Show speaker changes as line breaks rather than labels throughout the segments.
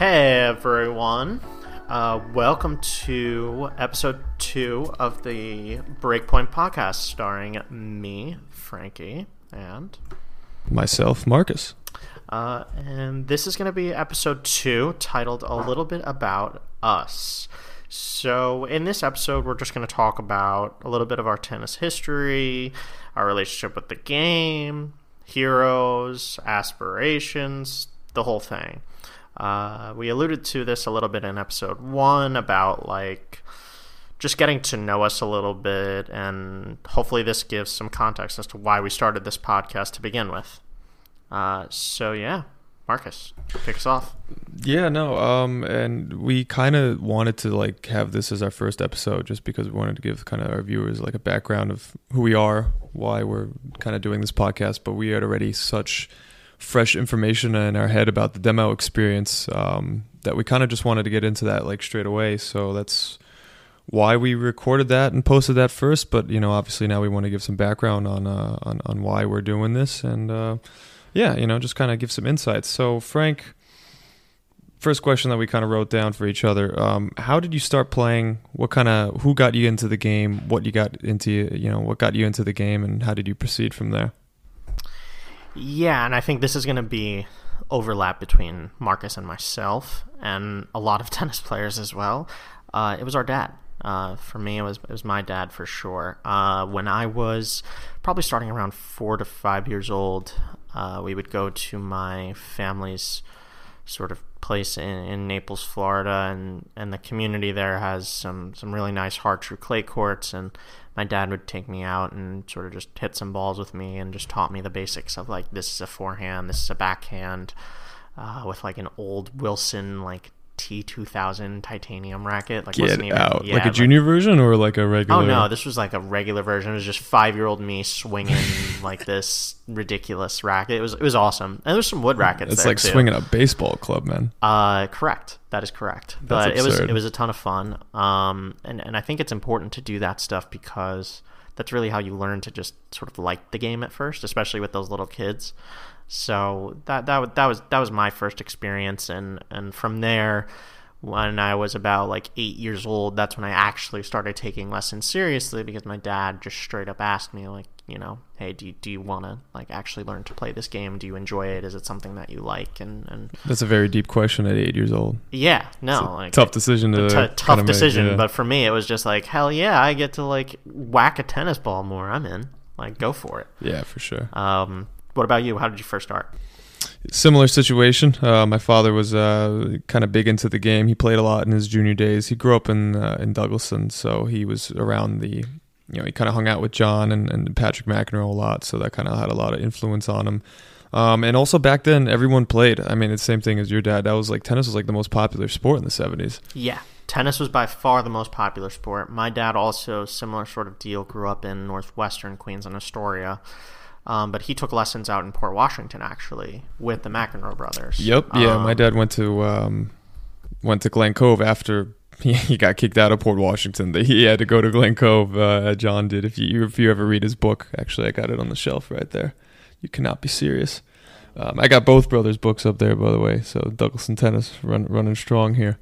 Hey everyone. Uh, welcome to episode two of the Breakpoint podcast starring me, Frankie, and.
Myself, Marcus.
Uh, and this is going to be episode two titled A Little Bit About Us. So, in this episode, we're just going to talk about a little bit of our tennis history, our relationship with the game, heroes, aspirations, the whole thing. Uh, we alluded to this a little bit in episode one about like just getting to know us a little bit, and hopefully, this gives some context as to why we started this podcast to begin with. Uh, so, yeah, Marcus, kick us off.
Yeah, no, um, and we kind of wanted to like have this as our first episode, just because we wanted to give kind of our viewers like a background of who we are, why we're kind of doing this podcast. But we had already such fresh information in our head about the demo experience um, that we kind of just wanted to get into that like straight away. So that's why we recorded that and posted that first. But you know, obviously now we want to give some background on uh, on on why we're doing this and uh, yeah, you know, just kind of give some insights. So Frank. First question that we kind of wrote down for each other: um, How did you start playing? What kind of who got you into the game? What you got into? You know, what got you into the game, and how did you proceed from there?
Yeah, and I think this is going to be overlap between Marcus and myself, and a lot of tennis players as well. Uh, it was our dad. Uh, for me, it was it was my dad for sure. Uh, when I was probably starting around four to five years old, uh, we would go to my family's sort of place in, in Naples, Florida, and, and the community there has some, some really nice Har-Tru clay courts, and my dad would take me out and sort of just hit some balls with me and just taught me the basics of like this is a forehand, this is a backhand, uh, with like an old Wilson like T2000 titanium racket. Like
Get
even,
out.
yeah,
like a junior version or like a regular?
Oh no, this was like a regular version. It was just five year old me swinging like this ridiculous racket. It was it was awesome. And there's some wood rackets.
It's like
too.
swinging a baseball club, man.
Uh, correct. That is correct.
That's
but it was it was a ton of fun. Um, and and I think it's important to do that stuff because that's really how you learn to just sort of like the game at first, especially with those little kids. So that that that was that was my first experience, and and from there, when I was about like eight years old, that's when I actually started taking lessons seriously because my dad just straight up asked me like, you know, hey, do you, do you want to like actually learn to play this game? Do you enjoy it? Is it something that you like? And and
That's a very deep question at eight years old.
yeah, no, like
tough decision to
t- tough
make,
decision,
yeah.
but for me, it was just like, hell yeah, I get to like whack a tennis ball more. I'm in. Like, go for it.
yeah, for sure.
Um, what about you? How did you first start?
Similar situation. Uh, my father was uh, kind of big into the game. He played a lot in his junior days. He grew up in uh, in Douglaston, so he was around the. You know, he kind of hung out with John and, and Patrick McEnroe a lot, so that kind of had a lot of influence on him. Um, and also back then, everyone played. I mean, it's the same thing as your dad. That was like tennis was like the most popular sport in the seventies.
Yeah, tennis was by far the most popular sport. My dad also similar sort of deal. Grew up in northwestern Queens and Astoria. Um, but he took lessons out in Port Washington actually with the McEnroe brothers.
Yep. Yeah, my
Um,
dad went to um, went to Glen Cove after he, got kicked out of Port Washington. He had to go to Glen Cove. Uh, John did. If you if you ever read his book, actually, I got it on the shelf right there. You cannot be serious. Um, I got both brothers' books up there, by the way. So Douglaston Tennis run, running strong here.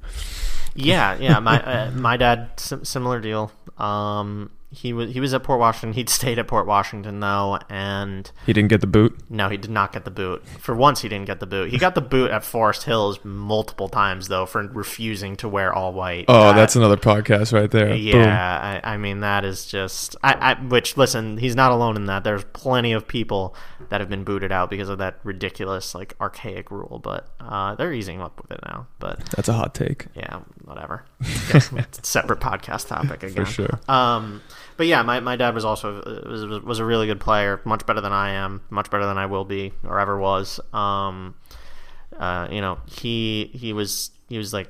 Yeah, yeah. My uh, my dad sim- similar deal. Um, he was he was at Port Washington. He'd stayed at Port Washington though, and
He didn't get the boot.
no, he did not get the boot. For once, he didn't get the boot. He got the boot at Forest Hills multiple times though for refusing to wear all white.
Oh,
That-
that's another podcast right there.
Yeah. I, I mean, that is just. I, I which listen, he's not alone in that. There's plenty of people that have been booted out because of that ridiculous like archaic rule, but uh, they're easing up with it now. But
That's a hot take.
yeah, whatever. it's a separate podcast topic again.
For sure.
Um, but yeah, my, my dad was also uh, was was a really good player, much better than I am, much better than I will be or ever was. Um, uh, you know, he he was he was like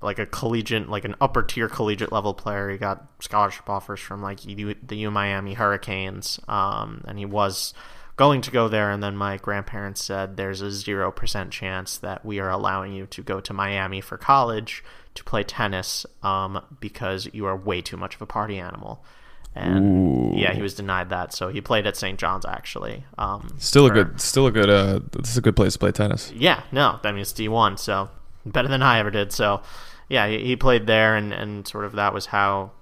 like a collegiate, like an upper tier collegiate level player. He got scholarship offers from like U, the U Miami Hurricanes, um, and he was going to go there. And then my grandparents said, "There's a zero percent chance that we are allowing you to go to Miami for college to play tennis, um, because you are way too much of a party animal." and
Ooh.
yeah, he was denied that. So he played at St. John's actually. Um,
Still a good, still a good. Uh, this is a good place to play tennis.
Yeah, no, I mean it's D one, so better than I ever did. So yeah, he, he played there, and and sort of that was how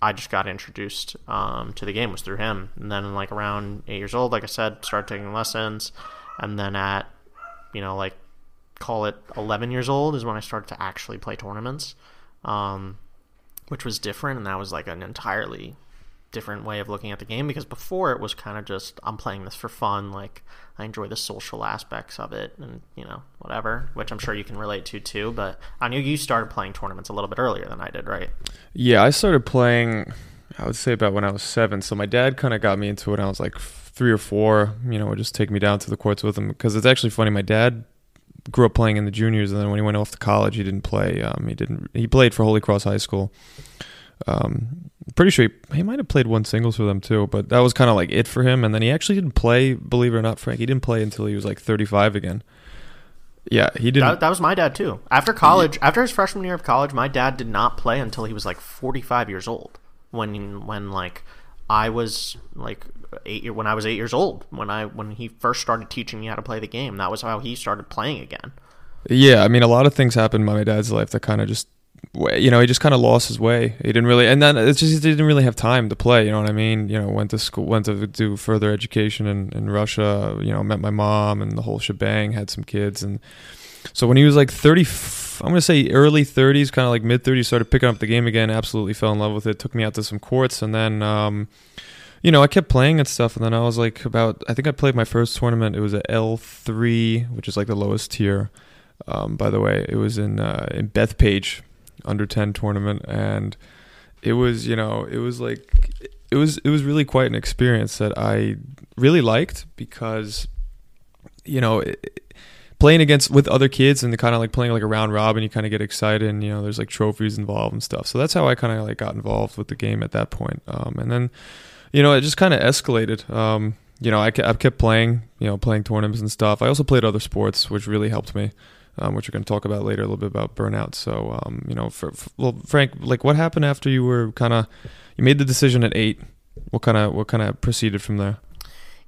I just got introduced um, to the game was through him. And then like around eight years old, like I said, started taking lessons, and then at you know like call it eleven years old is when I started to actually play tournaments, um, which was different, and that was like an entirely different way of looking at the game because before it was kind of just I'm playing this for fun, like I enjoy the social aspects of it and you know whatever, which I'm sure you can relate to too. But I knew you started playing tournaments a little bit earlier than I did, right?
Yeah, I started playing. I would say about when I was seven. So my dad kind of got me into it. when I was like three or four. You know, would just take me down to the courts with him because it's actually funny. My dad grew up playing in the juniors, and then when he went off to college, he didn't play. Um, he didn't. He played for Holy Cross High School. Um, pretty sure he, he might have played one singles for them too, but that was kind of like it for him. And then he actually didn't play. Believe it or not, Frank, he didn't play until he was like 35 again. Yeah, he didn't.
That, that was my dad too. After college, after his freshman year of college, my dad did not play until he was like 45 years old. When when like I was like eight year when I was eight years old when I when he first started teaching me how to play the game. That was how he started playing again.
Yeah, I mean, a lot of things happened in my dad's life that kind of just, you know, he just kind of lost his way. He didn't really, and then it's just he didn't really have time to play. You know what I mean? You know, went to school, went to do further education in, in Russia. You know, met my mom and the whole shebang. Had some kids, and so when he was like thirty, I'm gonna say early thirties, kind of like mid thirties, started picking up the game again. Absolutely fell in love with it. Took me out to some courts, and then. um you know, I kept playing and stuff, and then I was like, about, I think I played my first tournament. It was at L3, which is like the lowest tier. Um, by the way, it was in uh, in Bethpage, under ten tournament, and it was you know it was like it was it was really quite an experience that I really liked because you know it, playing against with other kids and kind of like playing like a round robin, you kind of get excited and you know there's like trophies involved and stuff. So that's how I kind of like got involved with the game at that point. Um, and then you know it just kind of escalated. Um, you know I, I kept playing you know playing tournaments and stuff. I also played other sports, which really helped me um, which we're going to talk about later a little bit about burnout. So, um, you know, for, for, well, Frank, like what happened after you were kind of you made the decision at eight? What kind of what kind of proceeded from there?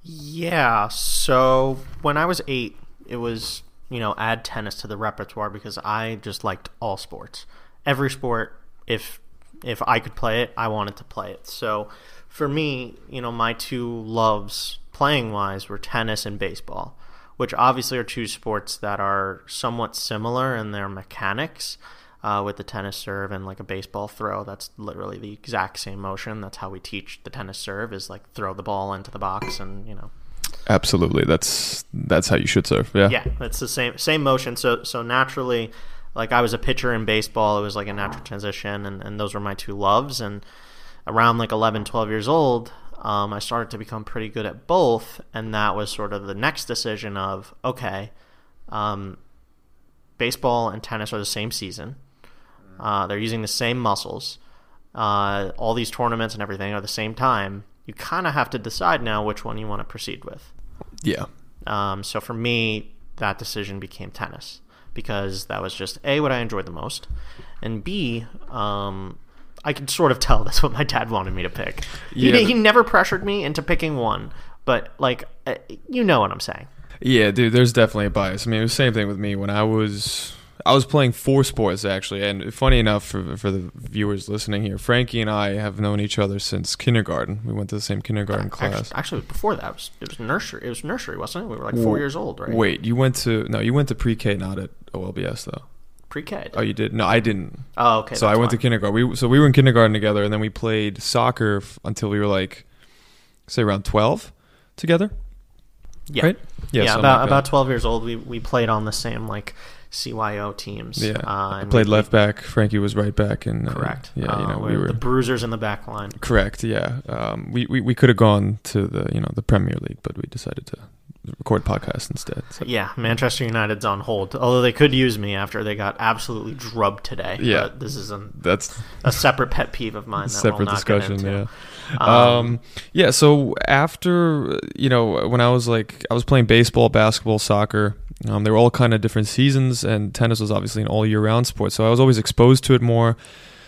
Yeah. So when I was eight, it was you know add tennis to the repertoire because I just liked all sports, every sport. If if I could play it, I wanted to play it. So for me, you know, my two loves playing wise were tennis and baseball, which obviously are two sports that are somewhat similar in their mechanics. Uh, with the tennis serve and like a baseball throw, that's literally the exact same motion. That's how we teach the tennis serve is like throw the ball into the box and you know
Absolutely, that's that's how you should serve. Yeah,
yeah, it's the same same motion. So so naturally, like I was a pitcher in baseball, it was like a natural transition, and, and those were my two loves. And around like 11, 12 years old, um, I started to become pretty good at both, and that was sort of the next decision of okay, um, baseball and tennis are the same season. Uh, they're using the same muscles. Uh, all these tournaments and everything are the same time. You kind of have to decide now which one you want to proceed with.
yeah,
Um, so for me, that decision became tennis because that was just a what I enjoyed the most, and b um, I could sort of tell that's what my dad wanted me to pick. He,
Yeah.
he never pressured me into picking one, but like uh, you know what I'm saying.
yeah, dude. There's definitely a bias. I mean, it was the same thing with me when I was I was playing four sports actually, and funny enough for for the viewers listening here, Frankie and I have known each other since kindergarten. We went to the same kindergarten class.
Actually, actually, before that it was it was nursery. It was nursery, wasn't it? We were like four years old, right?
Wait, you went to no, you went to pre-K, not at OLBS though.
pre-K.
Oh, you did? No, I didn't.
Oh, okay.
so I went to kindergarten. We so we were in kindergarten together, and then we played soccer f- until we were like, say around twelve, together.
yeah,
Right?
yeah,
something
about about twelve years old. We we played on the same like CYO teams.
Yeah,
uh,
I played
we-
left back. Frankie was right back, and uh,
Correct.
yeah, you
Uh,
know we
we're the bruisers in the back line.
correct. Yeah, um, we we, we could have gone to the you know the Premier League, but we decided to record podcast instead. So.
Yeah, Manchester United's on hold. Although they could use me after they got absolutely drubbed today.
Yeah.
but this is an,
That's
a separate pet peeve of mine. That
separate discussion. Yeah.
Um,
Um, yeah. So after you know, when I was like, I was playing baseball, basketball, soccer. Um, they were all kind of different seasons, and tennis was obviously an all year round sport. So I was always exposed to it more.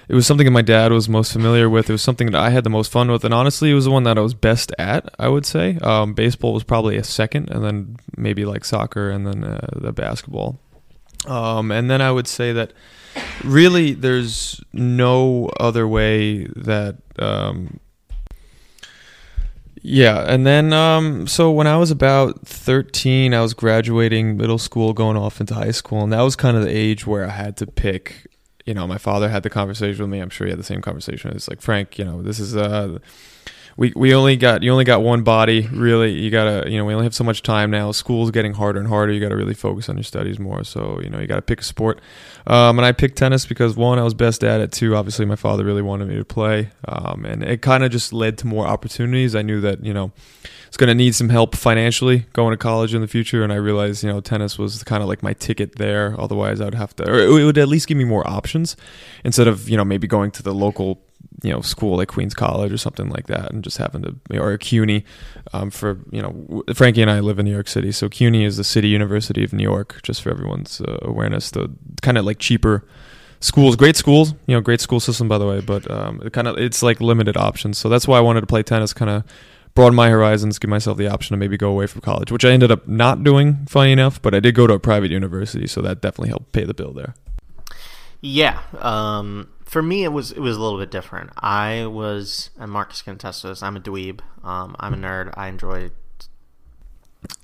it was something that my dad was most familiar with. It was something that I had the most fun with, and honestly, it was the one that I was best at. I would say um, baseball was probably a second, and then maybe like soccer, and then uh, the basketball. Um, and then I would say that really, there's no other way that. Um, yeah, and then um, so when I was about 13, I was graduating middle school, going off into high school, and that was kind of the age where I had to pick you know, my father had the conversation with me. I'm sure he had the same conversation. It's like Frank, you know, this is uh, we we only got you only got one body. Really, you gotta you know we only have so much time now. School's getting harder and harder. You got to really focus on your studies more. So you know you got to pick a sport. Um, and I picked tennis because one, I was best at it. Two, obviously my father really wanted me to play. Um, and it kind of just led to more opportunities. I knew that you know was going to need some help financially going to college in the future, and I realized you know tennis was kind of like my ticket there. Otherwise, I would have to, or it would at least give me more options instead of you know maybe going to the local you know school like Queens College or something like that, and just having to or CUNY um, for you know Frankie and I live in New York City, so CUNY is the City University of New York. Just for everyone's uh, awareness, the kind of like cheaper schools, great schools, you know, great school system by the way, but um, it kind of it's like limited options. So that's why I wanted to play tennis, kind of broaden my horizons, give myself the option to maybe go away from college, which I ended up not doing, funny enough, but I did go to a private university, so that definitely helped pay the bill there.
Yeah. Um, for me, it was it was a little bit different. I was, and Marcus can attest to this. I'm a dweeb. Um, I'm a nerd. I enjoy.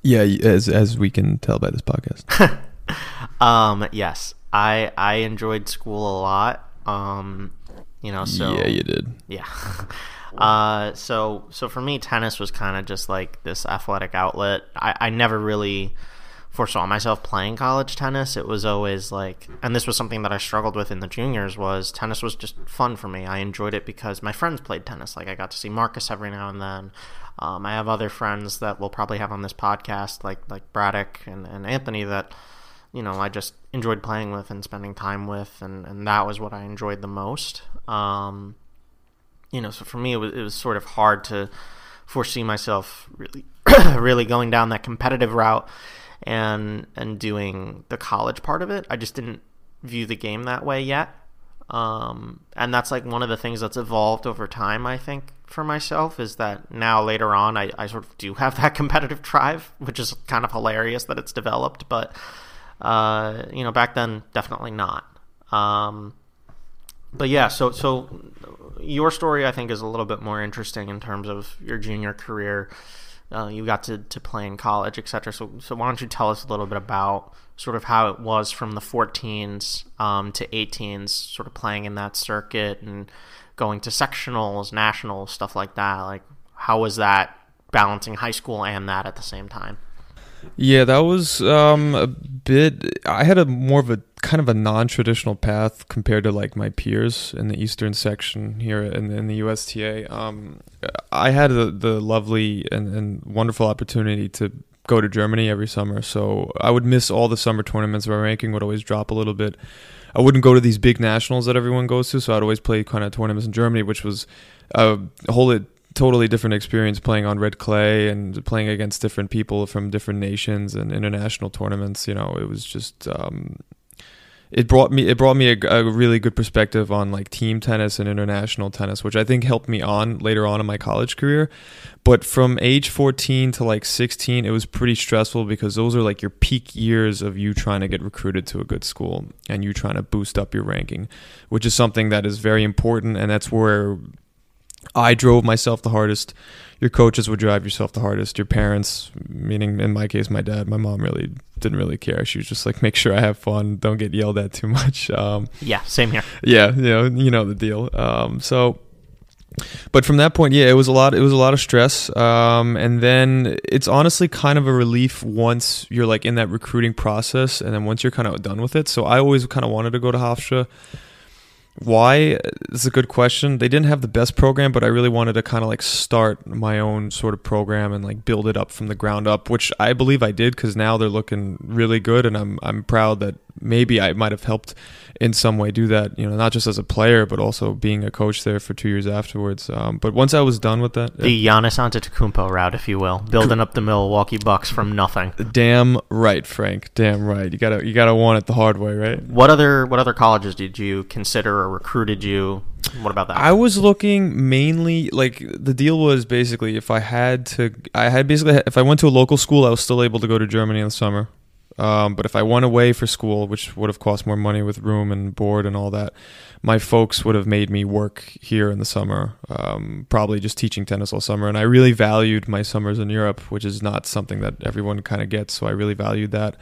Yeah, as as we can tell by this podcast.
um, yes, I I enjoyed school a lot. Um, you know, so
yeah, you did.
Yeah. Uh, so so for me, tennis was kind of just like this athletic outlet. I, I never really foresaw myself playing college tennis. It was always like, and this was something that I struggled with in the juniors. Was tennis was just fun for me. I enjoyed it because my friends played tennis. Like I got to see Marcus every now and then. Um, I have other friends that we'll probably have on this podcast, like like Braddock and, and Anthony, that you know I just enjoyed playing with and spending time with, and, and that was what I enjoyed the most. Um, you know, so for me, it was, it was sort of hard to foresee myself really, really going down that competitive route and and doing the college part of it. I just didn't view the game that way yet. Um, and that's like one of the things that's evolved over time, I think, for myself is that now later on, I, I sort of do have that competitive drive, which is kind of hilarious that it's developed. But, uh, you know, back then, definitely not. Um, but yeah, so so your story I think is a little bit more interesting in terms of your junior career. Uh, you got to, to play in college, etc. So so why don't you tell us a little bit about sort of how it was from the 14s um, to 18s, sort of playing in that circuit and going to sectionals, nationals, stuff like that. Like how was that balancing high school and that at the same time?
Yeah, that was um, a bit. I had a more of a kind of a non-traditional path compared to like my peers in the eastern section here in, in the USTA. Um, I had the, the lovely and, and wonderful opportunity to go to Germany every summer, so I would miss all the summer tournaments. My ranking would always drop a little bit. I wouldn't go to these big nationals that everyone goes to, so I'd always play kind of tournaments in Germany, which was a whole totally different experience playing on red clay and playing against different people from different nations and international tournaments. You know, it was just um, it brought me it brought me a, a, really good perspective on like team tennis and international tennis, which I think helped me on later on in my college career. But from age 14 to like 16, it was pretty stressful because those are like your peak years of you trying to get recruited to a good school and you trying to boost up your ranking, which is something that is very important and that's where I drove myself the hardest. Your coaches would drive yourself the hardest. Your parents, meaning in my case, my dad, my mom really didn't really care. She was just like, make sure I have fun, don't get yelled at too much. Um,
yeah, same here.
Yeah, you know, you know the deal. Um, so, but from that point, yeah, it was a lot. It was a lot of stress. Um, and then it's honestly kind of a relief once you're like in that recruiting process, and then once you're kind of done with it. So I always kind of wanted to go to Hofstra why? Uh, it's a good question. They didn't have the best program, but I really wanted to kind of like start my own sort of program and like build it up from the ground up, which I believe I did because now they're looking really good, and I'm I'm proud that maybe I might have helped in some way do that. You know, not just as a player, but also being a coach there for two years afterwards. Um, but once I was done with that,
the Giannis Antetokounmpo route, if you will, building up the Milwaukee Bucks from nothing.
Damn right, Frank. Damn right. You gotta you gotta want it the hard way, right?
What other what other colleges did you consider or recruited you? What about that?
I was looking mainly like the deal was basically if I had to, I had basically if I went to a local school, I was still able to go to Germany in the summer. Um, but if I went away for school, which would have cost more money with room and board and all that, my folks would have made me work here in the summer, um, probably just teaching tennis all summer. And I really valued my summers in Europe, which is not something that everyone kind of gets. So I really valued that.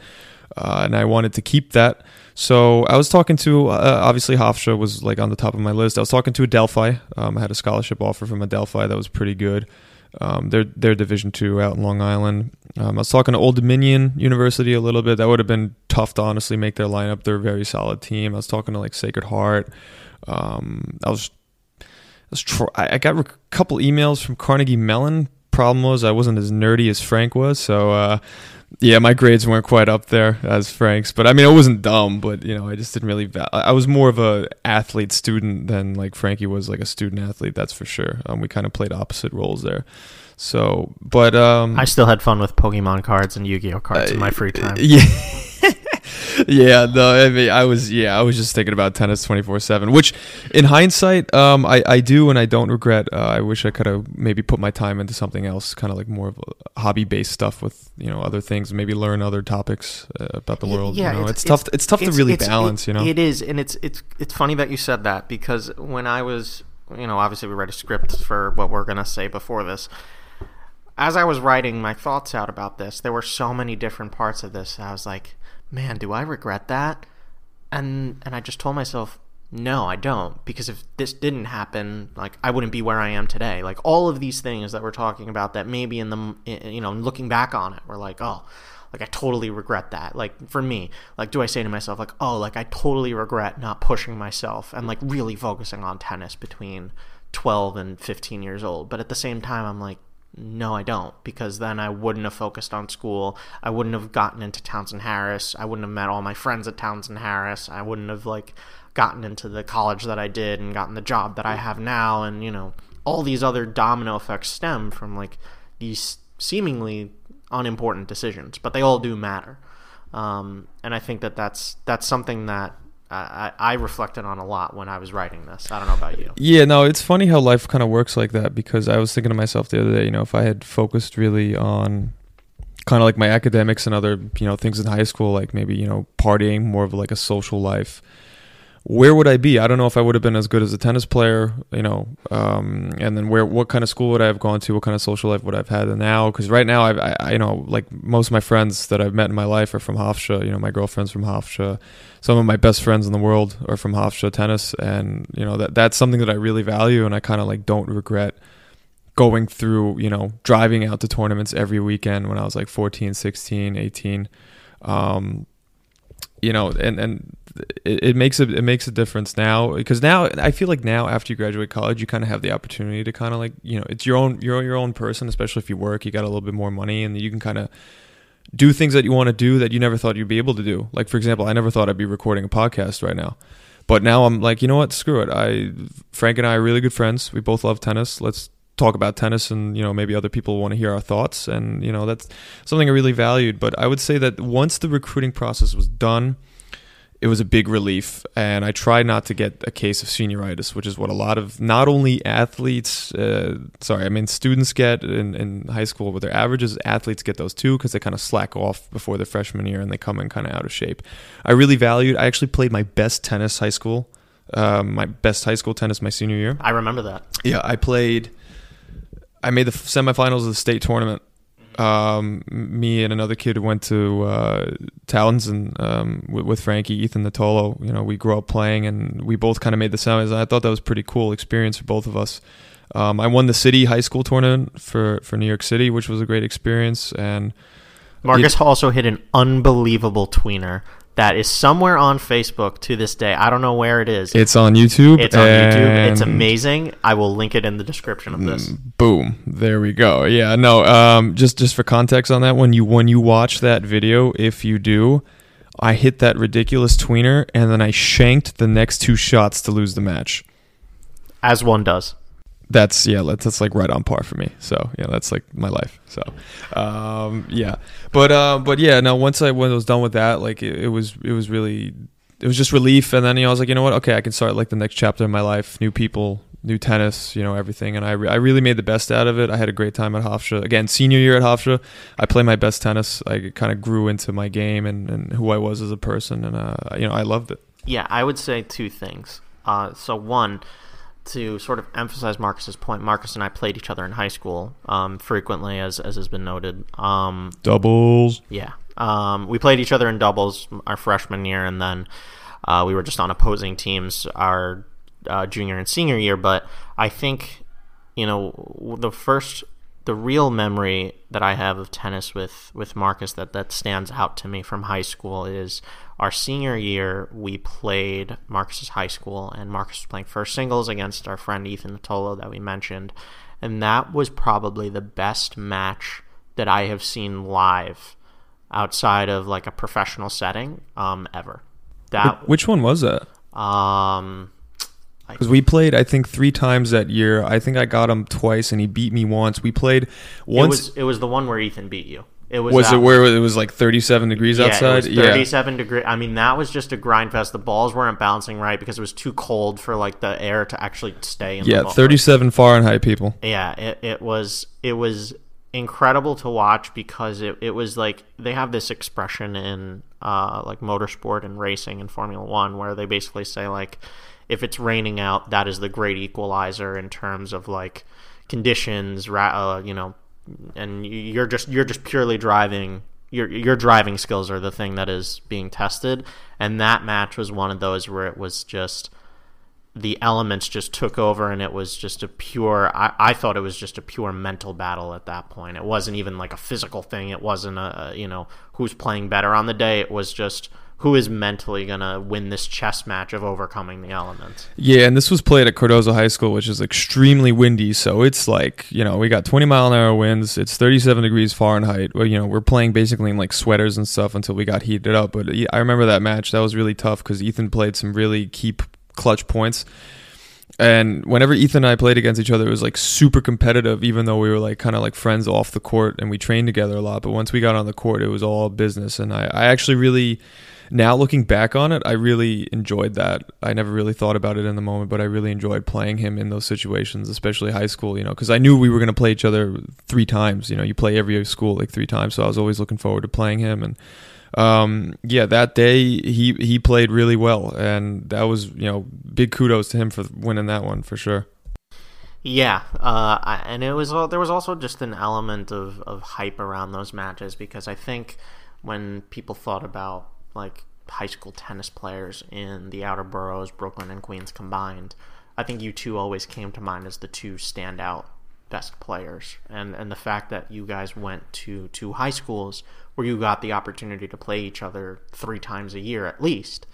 Uh, and I wanted to keep that. So I was talking to, uh, obviously, Hofstra was like on the top of my list. I was talking to Adelphi. Um, I had a scholarship offer from Adelphi that was pretty good. Um, they're they're Division two out in Long Island. Um, I was talking to Old Dominion University a little bit. That would have been tough to honestly make their lineup. They're a very solid team. I was talking to like Sacred Heart. Um, I was, I, was I got a couple emails from Carnegie Mellon. Problem was I wasn't as nerdy as Frank was, so uh, yeah, my grades weren't quite up there as Frank's, but I mean, it wasn't dumb, but you know, I just didn't really. Va- I was more of a athlete student than like Frankie was like a student athlete. That's for sure. Um, we kind of played opposite roles there. So, but um,
I still had fun with Pokemon cards and Yu-Gi-Oh cards uh, in my free time.
Yeah. Yeah, no, I mean, I was, yeah, I was just thinking about tennis twenty four seven. Which, in hindsight, um, I, I do and I don't regret. Uh, I wish I could have maybe put my time into something else, kind of like more of hobby based stuff with you know other things, maybe learn other topics uh, about the world. Yeah, you know? it's, it's, tough. It's tough it's, to really balance. you know,
it is, and it's it's it's funny that you said that because when I was, you know, obviously we read a script for what we're gonna say before this as I was writing my thoughts out about this, there were so many different parts of this. I was like, man, do I regret that? And and I just told myself, no, I don't, because if this didn't happen, like I wouldn't be where I am today. Like all of these things that we're talking about, that maybe in the you know looking back on it, we're like, oh, like I totally regret that. Like for me, like do I say to myself like, oh, like I totally regret not pushing myself and like really focusing on tennis between 12 and 15 years old. But at the same time, I'm like, no, I don't, because then I wouldn't have focused on school. I wouldn't have gotten into Townsend Harris. I wouldn't have met all my friends at Townsend Harris. I wouldn't have like gotten into the college that I did and gotten the job that I have now. And you know, all these other domino effects stem from like these seemingly unimportant decisions, but they all do matter. Um, and I think that that's that's something that I, I reflected on a lot when I was writing this. I don't know about you.
Yeah, no, it's funny how life kind of works like that because I was thinking to myself the other day, you know, if I had focused really on kind of like my academics and other, you know, things in high school, like maybe, you know, partying, more of like a social life, where would I be? I don't know if I would have been as good as a tennis player, you know, um, and then where, what kind of school would I have gone to? What kind of social life would I've had now? Because right now, I've, I, I, you know, like most of my friends that I've met in my life are from Hofstra. You know, my girlfriend's from Hofstra. Some of my best friends in the world are from Hofstra tennis, and you know that that's something that I really value, and I kind of like don't regret going through, you know, driving out to tournaments every weekend when I was like 14, 16, 18. Um, you know, and and it, it makes a it makes a difference now because now I feel like now after you graduate college, you kind of have the opportunity to kind of like you know it's your own you're your own person, especially if you work, you got a little bit more money, and you can kind of do things that you want to do that you never thought you'd be able to do. Like for example, I never thought I'd be recording a podcast right now. But now I'm like, you know what? Screw it. I Frank and I are really good friends. We both love tennis. Let's talk about tennis and you know maybe other people want to hear our thoughts and you know that's something I really valued. But I would say that once the recruiting process was done it was a big relief and I tried not to get a case of senioritis which is what a lot of not only athletes uh, sorry I mean students get in, in high school with their averages athletes get those too because they kind of slack off before their freshman year and they come in kind of out of shape. I really valued I actually played my best tennis high school um, my best high school tennis my senior year.
I remember that.
Yeah I played I made the semifinals of the state tournament. Um, me and another kid went to uh, Townsend um, with, with, Frankie, Ethan Natolo. You know, we grew up playing, and we both kind of made the semis. I thought that was a pretty cool experience for both of us. Um, I won the city high school tournament for for New York City, which was a great experience. And
Marcus also hit an unbelievable tweener that is somewhere on Facebook to this day. I don't know where it is.
It's on YouTube.
It's on YouTube. It's amazing. I will link it in the description of this.
Mm, boom. There we go. Yeah, no, um just just for context on that one, you when you watch that video, if you do, I hit that ridiculous tweener, and then I shanked the next two shots to lose the match.
As one does.
That's yeah, that's, that's like right on par for me. So yeah, that's like my life. So um, yeah, but uh, but yeah, no. Once I when I was done with that, like it, it was it was really it was just relief, and then you know I was like, you know what, okay, I can start like the next chapter in my life, new people, new tennis, you know, everything. And I, re- I really made the best out of it. I had a great time at Hofstra. Again, senior year at Hofstra, I play my best tennis. I kind of grew into my game and, and who I was as a person. And, uh, you know, I loved it.
Yeah, I would say two things. Uh, so, one, to sort of emphasize Marcus's point, Marcus and I played each other in high school um, frequently, as, as has been noted. Um,
Doubles.
Yeah. Um, we played each other in doubles our freshman year, and then uh, we were just on opposing teams our uh, junior and senior year. But I think, you know, the first, the real memory that I have of tennis with with Marcus that that stands out to me from high school is our senior year. We played Marcus's high school, and Marcus was playing first singles against our friend Ethan Natolo that we mentioned, and that was probably the best match that I have seen live outside of like a professional setting um, ever.
That which one was that?
Um,
because we played, I think, three times that year. I think I got him twice, and he beat me once. We played once.
It was, it was the one where Ethan beat you. It was.
Was it where it was like thirty-seven degrees
yeah,
outside?
It was thirty-seven yeah. degree. I mean, that was just a grind fest. The balls weren't bouncing right because it was too cold for like the air to actually stay in.
Yeah, thirty-seven Fahrenheit, people.
Yeah, it, it was. It was incredible to watch because it, it was like they have this expression in uh, like motorsport and racing and Formula One where they basically say like if it's raining out, that is the great equalizer in terms of like conditions, uh, you know, and you're just you're just purely driving. Your your driving skills are the thing that is being tested, and that match was one of those where it was just the elements just took over and it was just a pure I, I thought it was just a pure mental battle at that point. It wasn't even like a physical thing. It wasn't a, you know who's playing better on the day. It was just who is mentally going to win this chess match of overcoming the elements.
Yeah, and this was played at Cardozo High School, which is extremely windy. So it's like, you know, we got 20 mile an hour winds. It's 37 degrees Fahrenheit. Well, you know, we're playing basically in like sweaters and stuff until we got heated up. But I remember that match. That was really tough because Ethan played some really key clutch points. And whenever Ethan and I played against each other, it was like super competitive, even though we were like kind of like friends off the court and we trained together a lot. But once we got on the court, it was all business. And I, I actually really now looking back on it, I really enjoyed that. I never really thought about it in the moment, but I really enjoyed playing him in those situations, especially high school, you know, because I knew we were going to play each other three times. You know, you play every school like three times, so I was always looking forward to playing him. And um, yeah, that day he he played really well, and that was you know big kudos to him for winning that one for sure.
Yeah, uh, and it was there was also just an element of, of hype around those matches because I think when people thought about like high school tennis players in the outer boroughs, Brooklyn and Queens combined, I think you two always came to mind as the two standout best players. And and the fact that you guys went to two high schools where you got the opportunity to play each other three times a year at least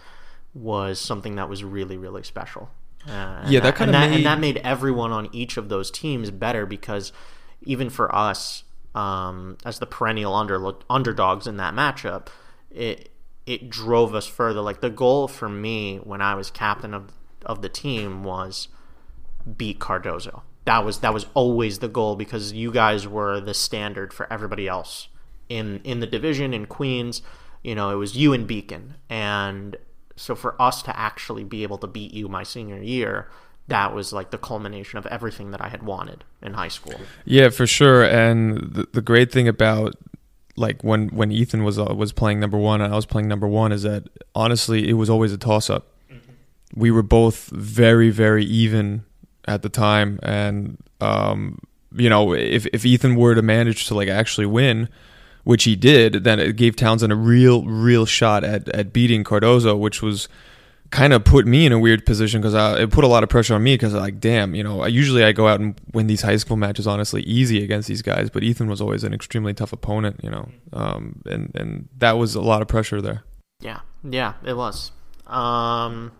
was something that was really really special.
Uh, yeah, that kind
of
made...
and that made everyone on each of those teams better because even for us um, as the perennial under, underdogs in that matchup, it it drove us further. Like the goal for me when I was captain of of the team was beat Cardozo. That was that was always the goal because you guys were the standard for everybody else in in the division in Queens. You know, it was you and Beacon, and so for us to actually be able to beat you my senior year, that was like the culmination of everything that I had wanted in high school.
Yeah, for sure. And the, the great thing about like when when Ethan was uh, was playing number one and I was playing number one is that honestly it was always a toss up. Mm-hmm. We were both very very even at the time, and um, you know if if Ethan were to manage to like actually win, which he did, then it gave Townsend a real real shot at at beating Cardozo, which was kind of put me in a weird position because it put a lot of pressure on me because like damn you know I, usually I go out and win these high school matches honestly easy against these guys but Ethan was always an extremely tough opponent you know um, and and that was a lot of pressure there.
Yeah yeah it was. Um,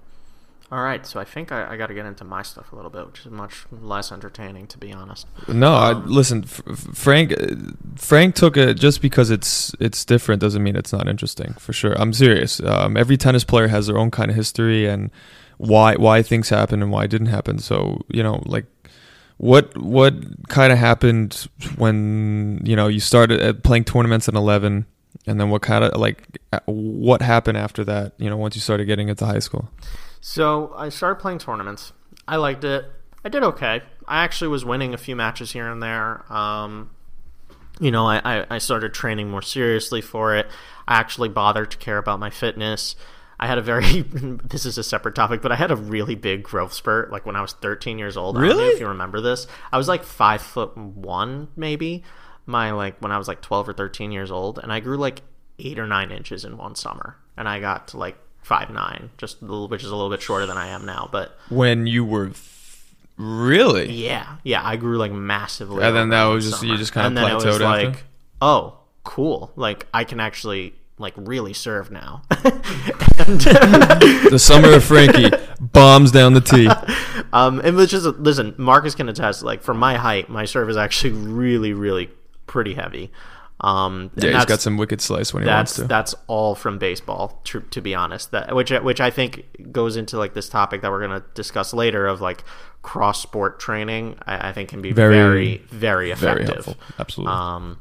All right, so I think I, I got to get into my stuff a little bit, which is much less entertaining, to be honest.
No, I,
Um,
listen, F- Frank. uh, Frank took it just because it's it's different doesn't mean it's not interesting. For sure, I'm serious. Um, every tennis player has their own kind of history and why why things happen and why didn't happen. So you know, like what what kind of happened when you know you started playing tournaments in 11 and then what kind of like uh, what happened after that you know once you started getting into high school
So I started playing tournaments. I liked it. I did okay. I actually was winning a few matches here and there. Um, you know, I, I, I started training more seriously for it. I actually bothered to care about my fitness. I had a very this is a separate topic, but I had a really big growth spurt like when I was 13 years old. I don't know
Really?
if you remember this. I was like five foot one, maybe. My like when I was like 12 or 13 years old, and I grew like eight or nine inches in one summer, and I got to like five nine, just little, which is a little bit shorter than I am now, but
when you were really
yeah, yeah, I grew like massively.
And then that was just- you just kinda
And then it was
plateaued after?
like, oh, cool. Like I can actually like really serve now.
the summer of frankie bombs down the T
um, it was just listen. Marcus can attest. Like for my height, my serve is actually really, really pretty heavy. Um,
yeah he's got some wicked slice when he wants to.
that's all from baseball to, to be honest. That which which i think goes into like this topic that we're going to discuss later of like cross sport training I, I think can be
Very-
very very,
very
effective.
helpful. Absolutely.
Um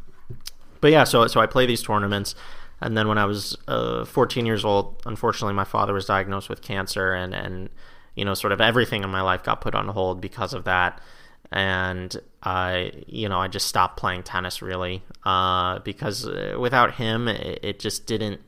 but yeah so so i play these tournaments and then when i was uh, 14 years old unfortunately my father was diagnosed with cancer and and you know sort of everything in my life got put on hold because of that. And I, you know, I just stopped playing tennis really uh, because uh, without him, it, it just didn't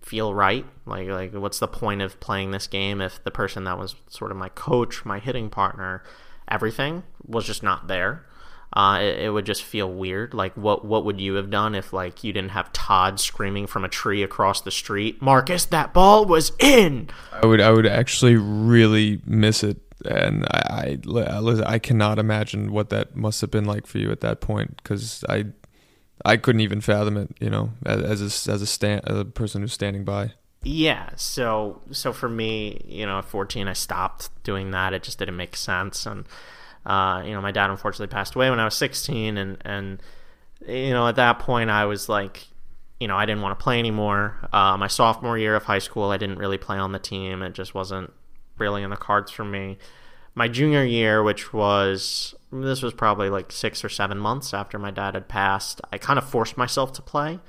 feel right. Like, like, what's the point of playing this game if the person that was sort of my coach, my hitting partner, everything was just not there? Uh, it, it would just feel weird. Like, what what would you have done if like you didn't have Todd screaming from a tree across the street, Marcus, that ball was in.
I would I would actually really miss it, and I I, I cannot imagine what that must have been like for you at that point because I I couldn't even fathom it, you know, as as a, as a stand as a person who's standing by.
Yeah, so so for me, you know, at 14, I stopped doing that. It just didn't make sense, and uh, you know, my dad unfortunately passed away when I was 16, and and you know, at that point, I was like, you know, I didn't want to play anymore. Uh, my sophomore year of high school, I didn't really play on the team. It just wasn't really in the cards for me. My junior year, which was this was probably like six or seven months after my dad had passed, I kind of forced myself to play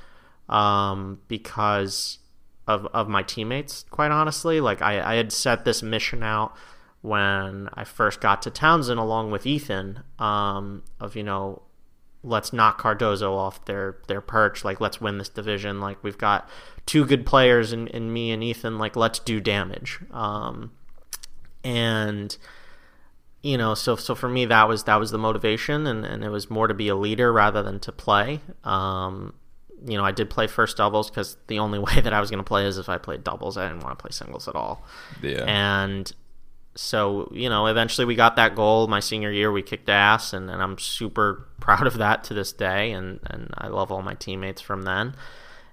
um, because of of my teammates. Quite honestly, like I, I had set this mission out when I first got to Townsend along with Ethan um, of you know let's knock Cardozo off their their perch like let's win this division like we've got two good players in, in me and Ethan like let's do damage um, and you know so so for me that was that was the motivation and, and it was more to be a leader rather than to play. Um, you know I did play first doubles because the only way that I was going to play is if I played doubles. I didn't want to play singles at all.
Yeah.
and so you know eventually we got that goal my senior year. We kicked ass and, and i'm super proud of that to this day and, and i love all my teammates from then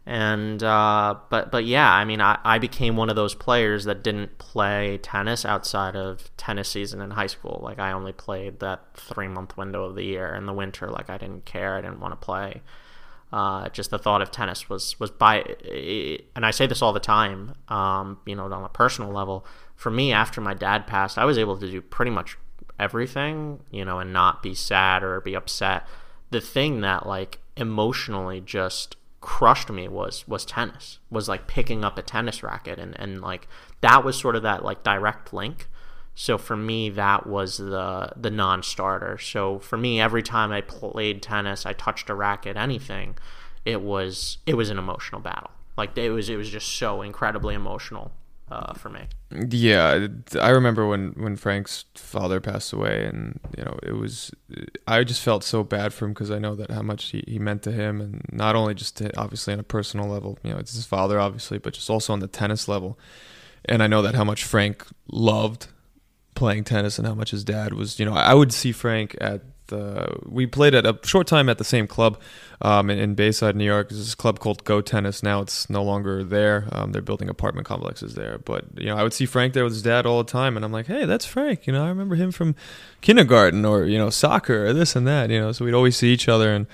and uh, but but yeah i mean I, I became one of those players that didn't play tennis outside of tennis season in high school like i only played that three month window of the year in the winter like i didn't care i didn't want to play uh, just the thought of tennis was was by, and I say this all the time. Um, you know, on a personal level, for me, after my dad passed, I was able to do pretty much everything. You know, and not be sad or be upset. The thing that like emotionally just crushed me was was tennis. Was like picking up a tennis racket, and and like that was sort of that like direct link. So for me, that was the the non-starter. So for me, every time I played tennis, I touched a racket, anything, it was it was an emotional battle. Like it was it was just so incredibly emotional uh, for me.
Yeah, I remember when when Frank's father passed away, and you know it was. I just felt so bad for him because I know that how much he, he meant to him, and not only just to, obviously on a personal level, you know, it's his father obviously, but just also on the tennis level. And I know that how much Frank loved playing tennis and how much his dad was. You know, I would see Frank at uh, we played at a short time at the same club um, in, Bayside, New York. There's this club called Go Tennis. Now it's no longer there. Um, they're building apartment complexes there. But you know, I would see Frank there with his dad all the time, and I'm like, hey, that's Frank. You know, I remember him from kindergarten or you know soccer or this and that. You know, so we'd always see each other, and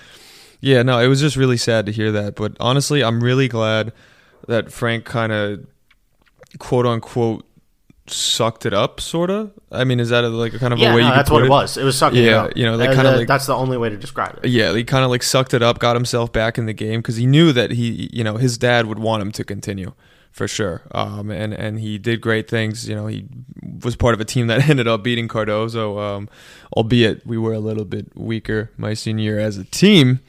yeah, no, it was just really sad to hear that. But honestly, I'm really glad that Frank kind of quote unquote sucked it up, sort of. I mean, is that a, like a kind of
yeah,
a way
no,
you
that's what
put
it was. It was sucking it
Yeah,
up.
you know, they
Uh,
kinda like-
that's the only way to describe it.
Yeah, he kind of like sucked it up, got himself back in the game because he knew that he, you know, his dad would want him to continue for sure. Um, and and he did great things. You know, he was part of a team that ended up beating Cardozo, um, albeit we were a little bit weaker my senior year as a team.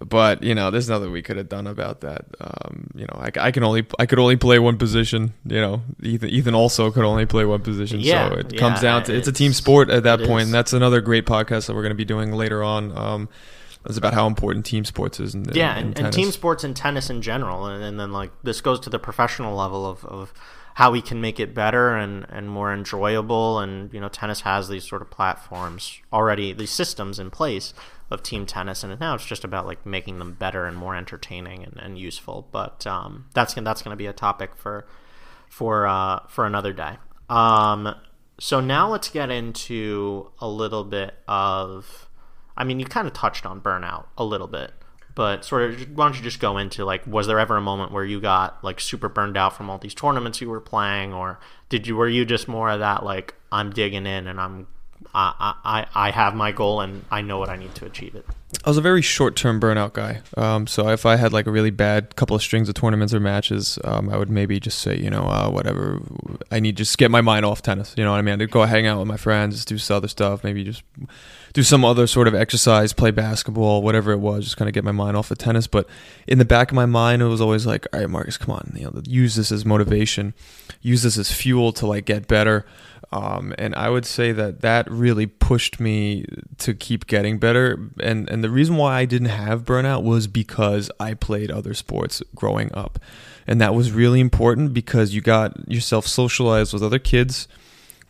But you know, there's nothing we could have done about that. Um, you know, I, I can only I could only play one position. You know, Ethan Ethan also could only play one position.
Yeah,
so it
yeah,
comes down to it's a team sport at that point,
is.
and that's another great podcast that we're going to be doing later on. Um, it's about how important team sports is. In,
yeah,
in,
and, and team sports and tennis in general, and, and then like this goes to the professional level of, of how we can make it better and, and more enjoyable. And you know, tennis has these sort of platforms already, these systems in place of team tennis, and now it's just about like making them better and more entertaining and, and useful. But um, that's that's going to be a topic for for uh, for another day. Um, so now let's get into a little bit of. I mean, you kind of touched on burnout a little bit, but sort of why don't you just go into like, was there ever a moment where you got like super burned out from all these tournaments you were playing, or did you were you just more of that like I'm digging in and I'm I I, I have my goal and I know what I need to achieve it.
I was a very short term burnout guy. Um, so if I had like a really bad couple of strings of tournaments or matches, um, I would maybe just say, you know, uh, whatever. I need to just get my mind off tennis. You know what I mean? I'd go hang out with my friends, do some other stuff, maybe just do some other sort of exercise, play basketball, whatever it was, just kind of get my mind off of tennis. But in the back of my mind, it was always like, all right, Marcus, come on, you know, use this as motivation, use this as fuel to like get better. Um, and I would say that that really pushed me to keep getting better. And and the reason why I didn't have burnout was because I played other sports growing up, and that was really important because you got yourself socialized with other kids,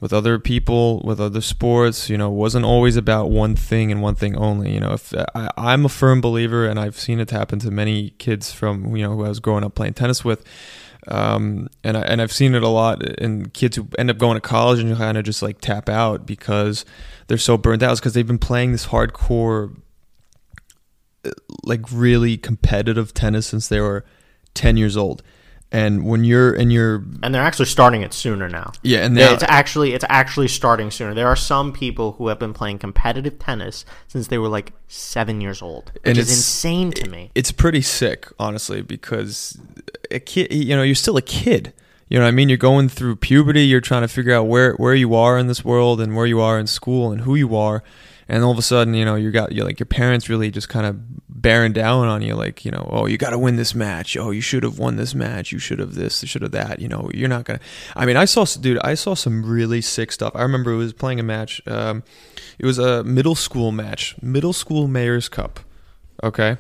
with other people, with other sports. You know, wasn't always about one thing and one thing only. You know, if I, I'm a firm believer, and I've seen it happen to many kids from you know who I was growing up playing tennis with um, and I, and I've seen it a lot in kids who end up going to college and kind of just like tap out because they're so burned out. because they've been playing this hardcore, uh, like really competitive tennis since they were ten years old. And when you're and you're
And they're actually starting it sooner now.
yeah, and now,
it's actually it's actually starting sooner. There are some people who have been playing competitive tennis since they were like seven years old, which
And
is insane to me.
it's pretty sick, honestly, because a kid, you know, you're still a kid. You know what I mean? You're going through puberty. You're trying to figure out where, where you are in this world and where you are in school and who you are. And all of a sudden, you know, you got you like your parents really just kind of bearing down on you, like you know, oh, you got to win this match. Oh, you should have won this match. You should have this. You should have that. You know, you're not gonna. I mean, I saw, dude, I saw some really sick stuff. I remember it was playing a match. Um, it was a middle school match, middle school Mayor's Cup. Okay.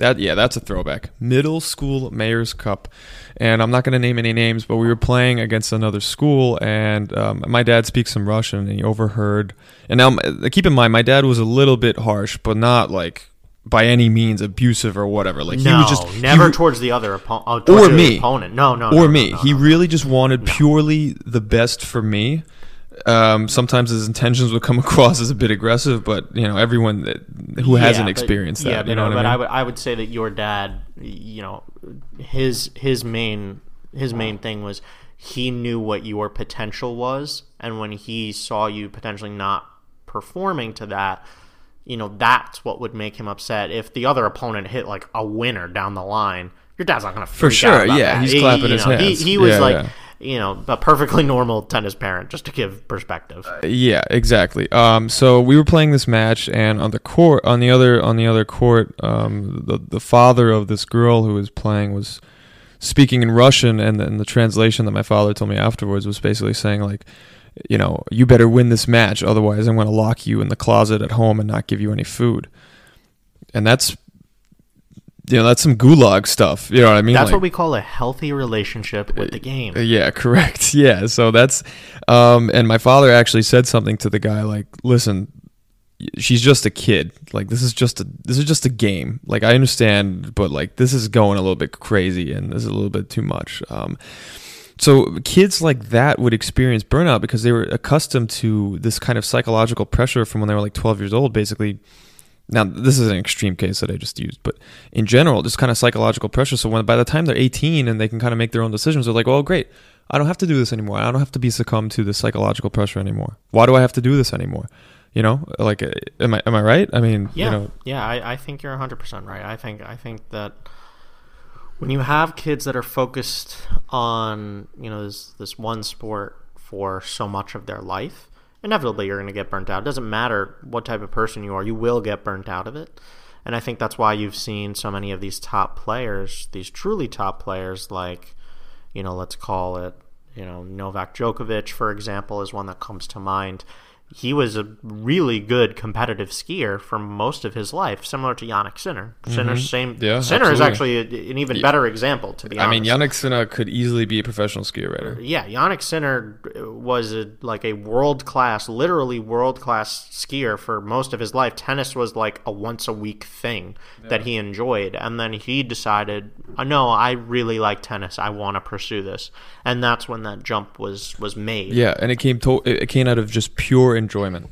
That yeah, that's a throwback. Middle school Mayor's Cup, and I'm not going to name any names, but we were playing against another school, and um, my dad speaks some Russian, and he overheard. And now, keep in mind, my dad was a little bit harsh, but not like by any means abusive or whatever. Like
no,
he was just
never
re-
towards the other opponent. Oh,
Or
the
me.
opponent. No, no,
or
no,
me.
no,
he really just wanted purely the best for me. Um, sometimes his intentions would come across as a bit aggressive, but you know, everyone that, who
Yeah,
hasn't
but-
experienced that,
Yeah,
you
but,
know what
but
I
I would I would say that your dad, you know, his his main his main thing was he knew what your potential was, and when he saw you potentially not performing to that, you know, that's what would make him upset. If the other opponent hit like a winner down the line, your dad's not going to
For sure, yeah, he's clapping his
know,
hands.
He, he was
Yeah,
like.
yeah.
You know, a perfectly normal tennis parent, just to give perspective.
Yeah, exactly. Um, so we were playing this match, and on the court, on the other, on the other court, um, the the father of this girl who was playing was speaking in Russian, and then the translation that my father told me afterwards was basically saying like, you know, you better win this match, otherwise I'm going to lock you in the closet at home and not give you any food. And that's, you know, that's some gulag stuff. You know what I mean?
That's
Like-
what we call a healthy relationship with the game.
yeah, correct. Yeah, so that's um and my father actually said something to the guy like, "Listen, she's just a kid. Like this is just a this is just a game. Like I understand, but like this is going a little bit crazy and this is a little bit too much. Um, so kids like that would experience burnout because they were accustomed to this kind of psychological pressure from when they were like 12 years old, basically. Now this is an extreme case that I just used, but in general, just kind of psychological pressure. So when by the time they're 18 and they can kind of make their own decisions, they're like, "Well, great, I don't have to do this anymore. I don't have to be succumbed to the psychological pressure anymore. Why do I have to do this anymore?" You know, like, uh, am I am I right? I mean,
yeah,
you know,
yeah, I, I think you're 100 percent right. I think I think that when you have kids that are focused on you know this this one sport for so much of their life, inevitably you're going to get burnt out. It doesn't matter what type of person you are, you will get burnt out of it. And I think that's why you've seen so many of these top players, these truly top players, like you know, let's call it you know Novak Djokovic, for example, is one that comes to mind he was a really good competitive skier for most of his life, similar to Jannik Sinner. Sinner's same.
Yeah,
Sinner is actually a, an even better example, to be honest.
I mean, Jannik Sinner could easily be a professional ski rider.
Yeah, Jannik Sinner was a, like a world class, literally world class skier for most of his life. Tennis was like a once a week thing that he enjoyed, and then he decided, "Uh, "No, I really like tennis. I want to pursue this," and that's when that jump was was made.
Yeah, and it came to it came out of just pure enjoyment.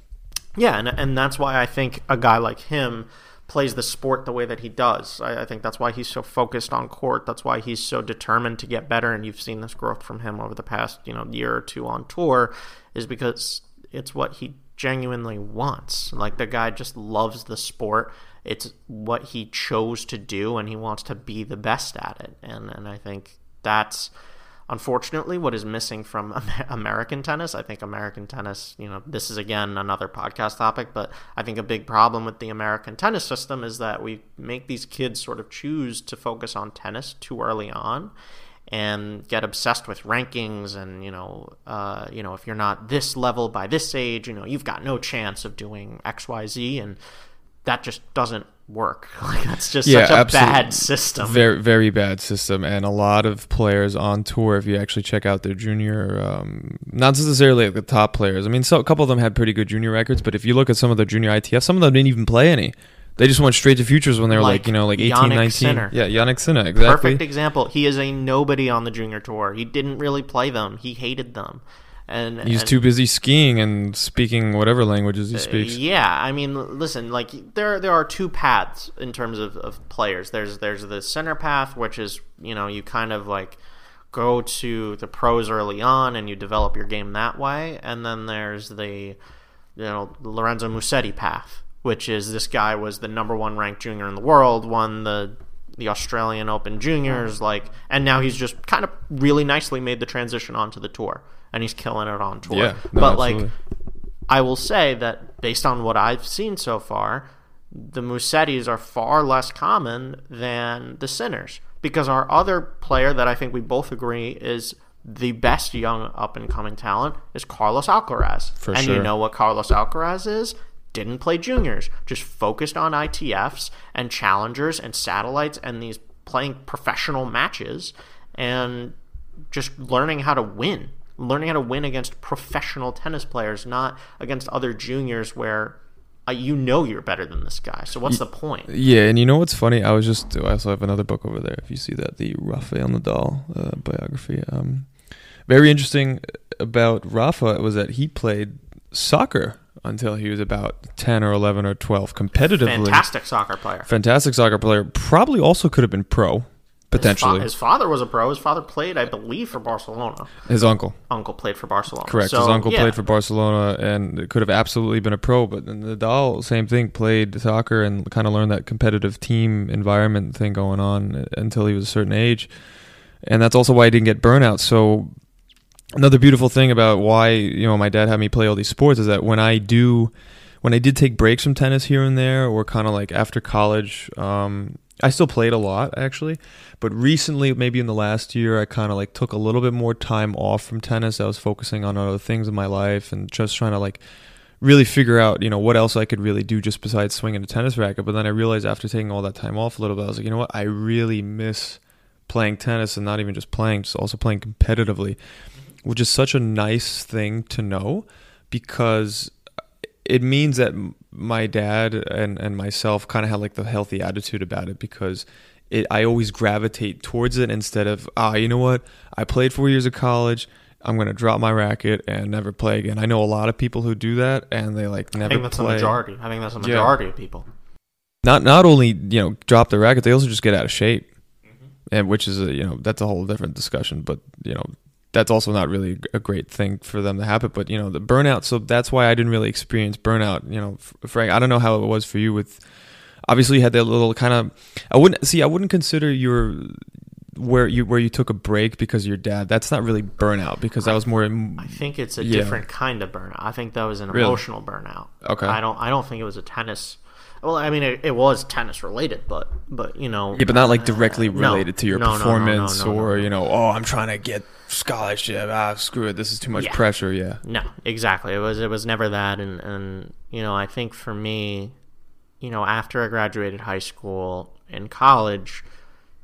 Yeah, and and that's why I think a guy like him plays the sport the way that he does. I, I think that's why he's so focused on court. That's why he's so determined to get better. And you've seen this growth from him over the past you know year or two on tour, is because it's what he genuinely wants. Like the guy just loves the sport. It's what he chose to do, and he wants to be the best at it. And and I think that's unfortunately what is missing from American tennis. I think American tennis, you know, this is again another podcast topic, but I think a big problem with the American tennis system is that we make these kids sort of choose to focus on tennis too early on and get obsessed with rankings and you know uh, you know if you're not this level by this age you know you've got no chance of doing xyz and that just doesn't work like that's just
Yeah,
such a
absolutely.
bad system
Very very bad system, and a lot of players on tour. If you actually check out their junior, um, not necessarily like the top players. I mean, so a couple of them had pretty good junior records, but if you look at some of the junior ITF, some of them didn't even play any. They just went straight to futures when they were like,
Like
you know like 18,
Jannik
19.
Sinner.
Yeah, Jannik Sinner, exactly.
Perfect example. He is a nobody on the junior tour. He didn't really play them. He hated them, and
He's
and-
too busy skiing and speaking whatever languages he uh, speaks.
Yeah, I mean, listen, like there there are two paths in terms of, of players. There's there's the Sinner path, which is you know you kind of like go to the pros early on and you develop your game that way, and then there's the you know Lorenzo Musetti path, which is this guy was the number one ranked junior in the world, won the the Australian Open Juniors, like, and now he's just kind of really nicely made the transition onto the tour, and he's killing it on tour.
Yeah, no,
but like. I will say that based on what I've seen so far, the Musettis are far less common than the Sinners. Because our other player that I think we both agree is the best young up and coming talent is Carlos Alcaraz.
For
and you know what Carlos Alcaraz is? Didn't play juniors, just focused on ITFs and challengers and satellites and these playing professional matches and just learning how to win learning how to win against professional tennis players not against other juniors where uh, you know you're better than this guy so what's the point
Yeah, and you know what's funny? I was just I also have another book over there. If you see that, the Rafael Nadal uh, biography. Um, very interesting about Rafa was that he played soccer until he was about ten or eleven or twelve competitively.
fantastic soccer player
Fantastic soccer player. Probably also could have been pro potentially.
his, fa- his father was a pro his father played i believe for barcelona
His uncle.
uncle played for barcelona
Correct.
so,
His uncle
yeah.
played for Barcelona and could have absolutely been a pro, but then Nadal, same thing, played soccer and kind of learned that competitive team environment thing going on until he was a certain age. And that's also why he didn't get burnout. So another beautiful thing about why, you know, my dad had me play all these sports is that when I do when I did take breaks from tennis here and there or kind of like after college, um I still played a lot actually, but recently, maybe in the last year, I kind of like took a little bit more time off from tennis. I was focusing on other things in my life and just trying to like really figure out, you know, what else I could really do just besides swinging a tennis racket. But then I realized after taking all that time off a little bit, I was like, you know what, I really miss playing tennis and not even just playing, just also playing competitively, which is such a nice thing to know because it means that my dad and and myself kind of had like the healthy attitude about it because it I always gravitate towards it instead of ah you know what I played four years of college I'm gonna drop my racket and never play again. I know a lot of people who do that and they like never I
think that's
play.
the majority. I think that's
Yeah.
majority of people.
Not not only you know drop the racket, they also just get out of shape,
Mm-hmm.
and which is a you know that's a whole different discussion. But you know that's also not really a great thing for them to happen. But you know the burnout, so that's why I didn't really experience burnout. You know, Frank, I don't know how it was for you with. Obviously, you had that little kind of. I wouldn't see. I wouldn't consider your where you where you took a break because of your dad. That's not really burnout because that was more.
I think it's a
Yeah.
different kind of burnout. I think that was an
Really?
emotional burnout.
Okay.
I don't. I don't think it was a tennis. Well, I mean, it, it was tennis related, but but you know.
Yeah, but not like directly
uh, no.
related to your
No, no, no, no,
performance
no, no,
or
no.
you know, oh, I'm trying to get scholarship. Ah, screw it. This is too much
Yeah.
pressure. Yeah.
No, exactly. It was it was never that, and and you know, I think for me, you know, after I graduated high school and college,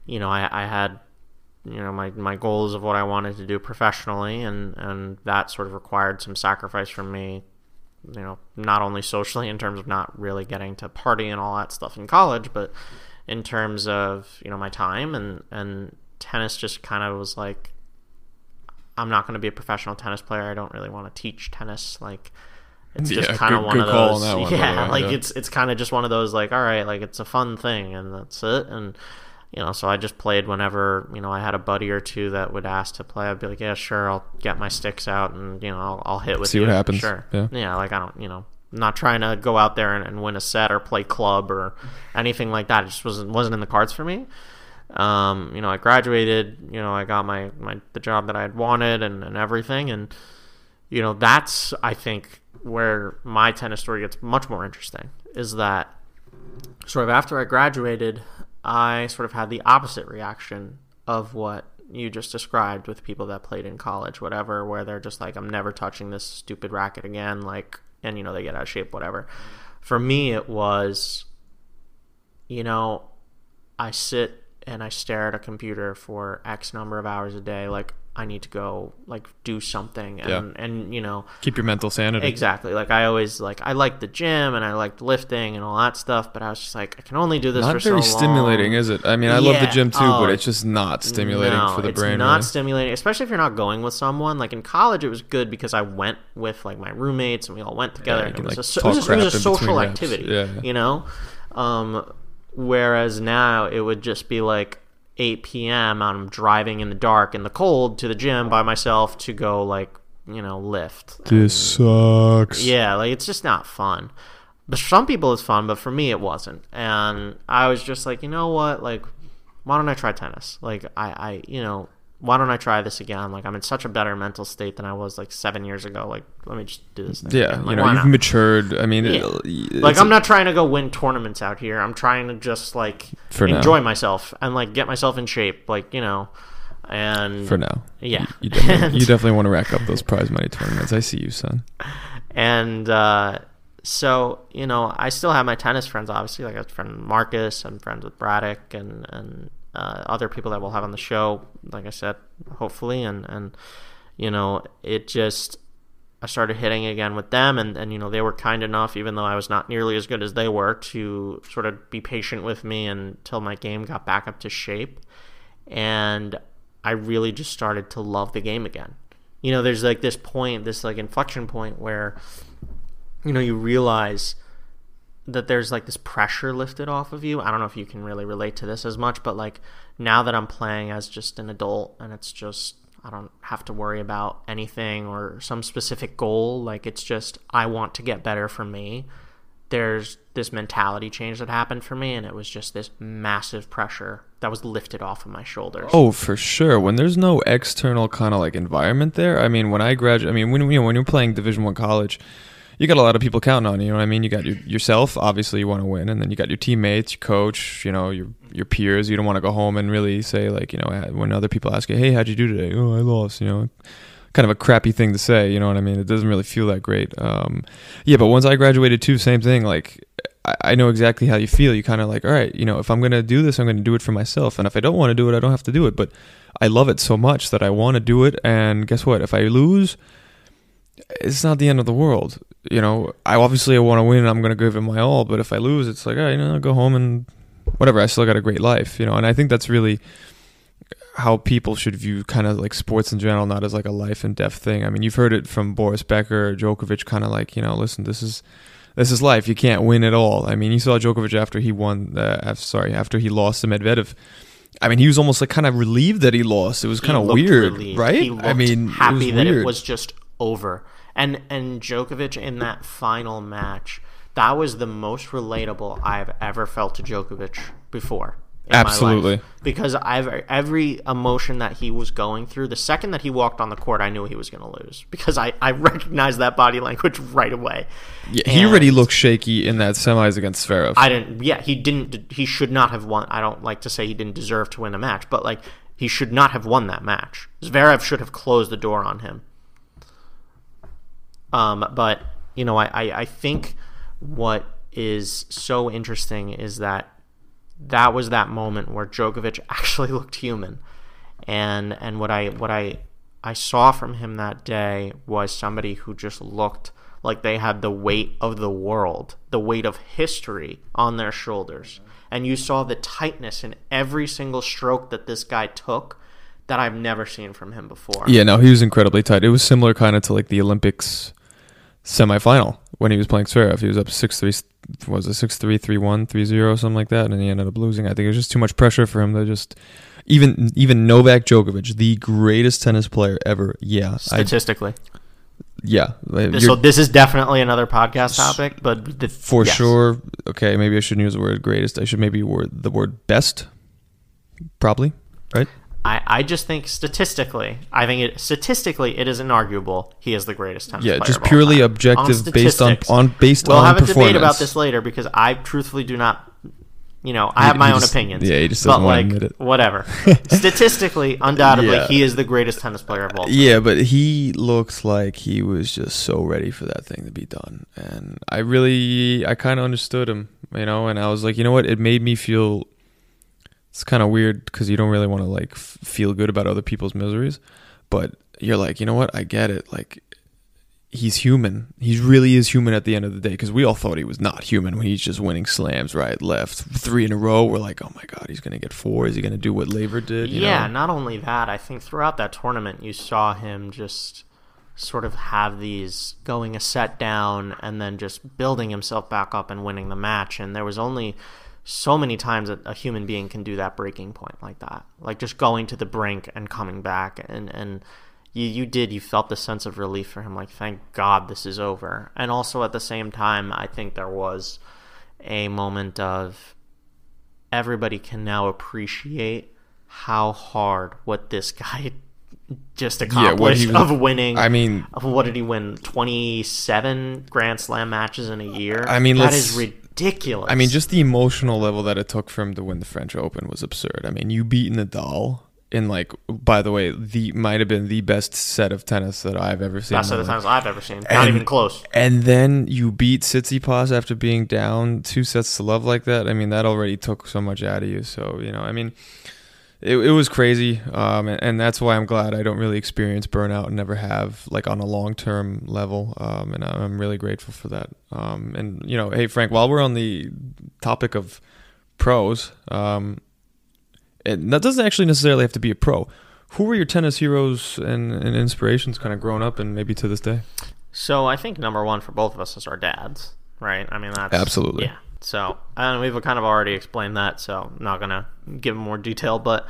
you know, I, I had you know my my goals of what I wanted to do professionally, and and that sort of required some sacrifice from me. You know, not only socially in terms of not really getting to party and all that stuff in college, but in terms of you know my time and and tennis just kind of was like I'm not going to be a professional tennis player. I don't really want to teach tennis. Like, it's just
Yeah,
kind of one of those.
on one,
yeah,
way,
like
yeah.
it's it's kind of just one of those. Like, all right, like it's a fun thing, and that's it. And you know, so I just played whenever you know I had a buddy or two that would ask to play. I'd be like, yeah, sure, I'll get my sticks out and you know I'll, I'll hit with
See
you.
what happens.
Sure.
Yeah.
Yeah, like I don't, you know, I'm not trying to go out there and, and win a set or play club or anything like that. It just wasn't wasn't in the cards for me. Um, you know, I graduated. You know, I got my, my the job that I had wanted and, and everything, and you know, that's I think where my tennis story gets much more interesting. Is that sort of after I graduated, I sort of had the opposite reaction of what you just described with people that played in college, whatever, where they're just like, I'm never touching this stupid racket again, like, and you know, they get out of shape, whatever. For me, it was, you know, I sit and I stare at a computer for X number of hours a day, like, I need to go, like, do something, and,
Yeah.
and you know,
Keep your mental sanity.
Exactly. Like I always like I liked the gym and I liked lifting and all that stuff, but I was just like I can only do this
Not
for
very
so
stimulating,
long.
is it? I mean, I love the gym too,
Oh,
but it's just not stimulating
no,
for the
it's
brain.
not
really.
stimulating, especially if you're not going with someone. Like in college, it was good because I went with like my roommates and we all went together.
you
and it was,
like,
a, it was, a- it was a social activity.
Yeah, yeah.
You know, um, whereas now it would just be like 8 p.m. I'm driving in the dark in the cold to the gym by myself to go like you know lift.
this sucks.
Yeah, like it's just not fun. But for some people it's fun, but for me it wasn't. And I was just like, you know what? Like, why don't I try tennis? Like, I, I, you know, why don't I try this again? Like, I'm in such a better mental state than I was like seven years ago. Like, let me just do this thing.
Yeah,
again.
you know, you've
not?
matured. I mean,
Yeah.
it's
like I'm not trying to go win tournaments out here. I'm trying to just like
For now.
enjoy myself and like get myself in shape. Like you know, and
for now.
yeah,
You definitely,
And-
you definitely want to rack up those prize money tournaments. I see you, son.
and uh, so you know I still have my tennis friends obviously like I have friend with Marcus I'm friends with Braddock and and uh, other people that we'll have on the show like I said hopefully. And and you know it just I started hitting again with them. And and you know they were kind enough even though I was not nearly as good as they were to sort of be patient with me until my game got back up to shape. And I really just started to love the game again. You know, there's like this point, this like inflection point where you know you realize that there's like this pressure lifted off of you. I don't know if you can really relate to this as much, but like now that I'm playing as just an adult and it's just I don't have to worry about anything or some specific goal, like it's just I want to get better for me. There's this mentality change that happened for me and it was just this massive pressure that was lifted off of my shoulders.
Oh, for sure. When there's no external kind of like environment there. I mean, when I graduate, I mean, when you know, when you're playing Division One college, you got a lot of people counting on you. You know what I mean? You got your, yourself. Obviously, you want to win, and then you got your teammates, your coach. You know, your your peers. You don't want to go home and really say like, you know, when other people ask you, "Hey, how'd you do today?" Oh, I lost. You know, kind of a crappy thing to say. You know what I mean? It doesn't really feel that great. Um, yeah, but once I graduated too, same thing. Like, I, I know exactly how you feel. You kind of like, all right, you know, if I'm gonna do this, I'm gonna do it for myself, and if I don't want to do it, I don't have to do it. But I love it so much that I want to do it. And guess what? If I lose, it's not the end of the world. You know, I obviously I want to win. I'm going to give it my all. But if I lose, it's like, oh, you know, I'll go home and whatever. I still got a great life. You know, and I think that's really how people should view kind of like sports in general, not as like a life and death thing. I mean, you've heard it from Boris Becker, or Djokovic, kind of like you know, listen, this is this is life. You can't win it all. I mean, you saw Djokovic after he won. Uh, after, sorry, after he lost to Medvedev. I mean, he was almost like kind of relieved that he lost. It was kind of weird,
relieved.
right?
I
mean,
happy
it
that
weird.
it was just over. And and Djokovic in that final match, that was the most relatable I've ever felt to Djokovic before. in my life.
Absolutely.
because I've every emotion that he was going through. The second that he walked on the court, I knew he was going to lose because I I recognized that body language right away.
Yeah, he
And-
already looked shaky in that semis against Zverev.
I didn't. Yeah, he didn't. He should not have won. I don't like to say he didn't deserve to win the match, but like he should not have won that match. Zverev should have closed the door on him. Um, but you know, I, I, I think what is so interesting is that that was that moment where Djokovic actually looked human, and and what I what I I saw from him that day was somebody who just looked like they had the weight of the world, the weight of history on their shoulders, and you saw the tightness in every single stroke that this guy took that I've never seen from him before.
yeah, no, he was incredibly tight. It was similar kind of to like the Olympics semifinal when he was playing Zverev. He was up six three, was it six three three one three zero something like that, and he ended up losing. I think it was just too much pressure for him to just. Even even Novak Djokovic, the greatest tennis player ever. Yeah, I,
Statistically,
yeah,
This-
you're-
so this is definitely another podcast topic, but the,
for
yes.
sure. Okay, maybe I shouldn't use the word greatest. I should maybe word the word best. Probably right.
I, I just think statistically, I think it statistically it is inarguable. He is the greatest tennis
Yeah,
player Yeah, just
purely
time.
objective
On
based on on based
We'll
on
have a debate about this later because I truthfully do not. You know, I have my
he
own
just-
opinions.
yeah, he just
but
doesn't wanna
like
admit it.
whatever. Statistically, undoubtedly,
Yeah.
he is the greatest tennis player of all. time.
Yeah, but he looked like he was just so ready for that thing to be done. And I really, I kind of understood him, you know, and I was like, you know what? It made me feel, it's kind of weird because you don't really want to like f- feel good about other people's miseries. But you're like, you know what? I get it. Like, he's human. He really is human at the end of the day because we all thought he was not human when he's just winning slams right, left, three in a row. We're like, oh my God, he's going to get four. Is he going to do what Laver did? You
yeah,
know?
not only that, I think throughout that tournament you saw him just sort of have these going a set down and then just building himself back up and winning the match. And there was only so many times that a human being can do that breaking point like that. Like just going to the brink and coming back and and you, you did you felt the sense of relief for him like thank god this is over and also at the same time i think there was a moment of everybody can now appreciate how hard what this guy just
what
accomplished
he
of winning.
I mean,
of what did he win? Twenty seven Grand Slam matches in a year.
I mean,
that is ridiculous.
I mean, just the emotional level that it took for him to win the French Open was absurd. I mean, you beat Nadal in like, by the way, the might have been the best set of tennis that I've ever seen.
best
in
of
my
the
life.
times I've ever seen. Not
And-
even close.
And then you beat Tsitsipas after being down two sets to love like that. I mean, that already took so much out of you. So you know, I mean, it, it was crazy, um, and, and that's why I'm glad I don't really experience burnout and never have like on a long term level. Um, and I'm really grateful for that. Um, and you know, hey Frank, while we're on the topic of pros, um, and that doesn't actually necessarily have to be a pro. Who were your tennis heroes and, and inspirations kind of growing up and maybe to this day?
So I think number one for both of us is our dads, right? I mean, that's
Absolutely.
yeah. So and we've kind of already explained that, so I'm not gonna give more detail. But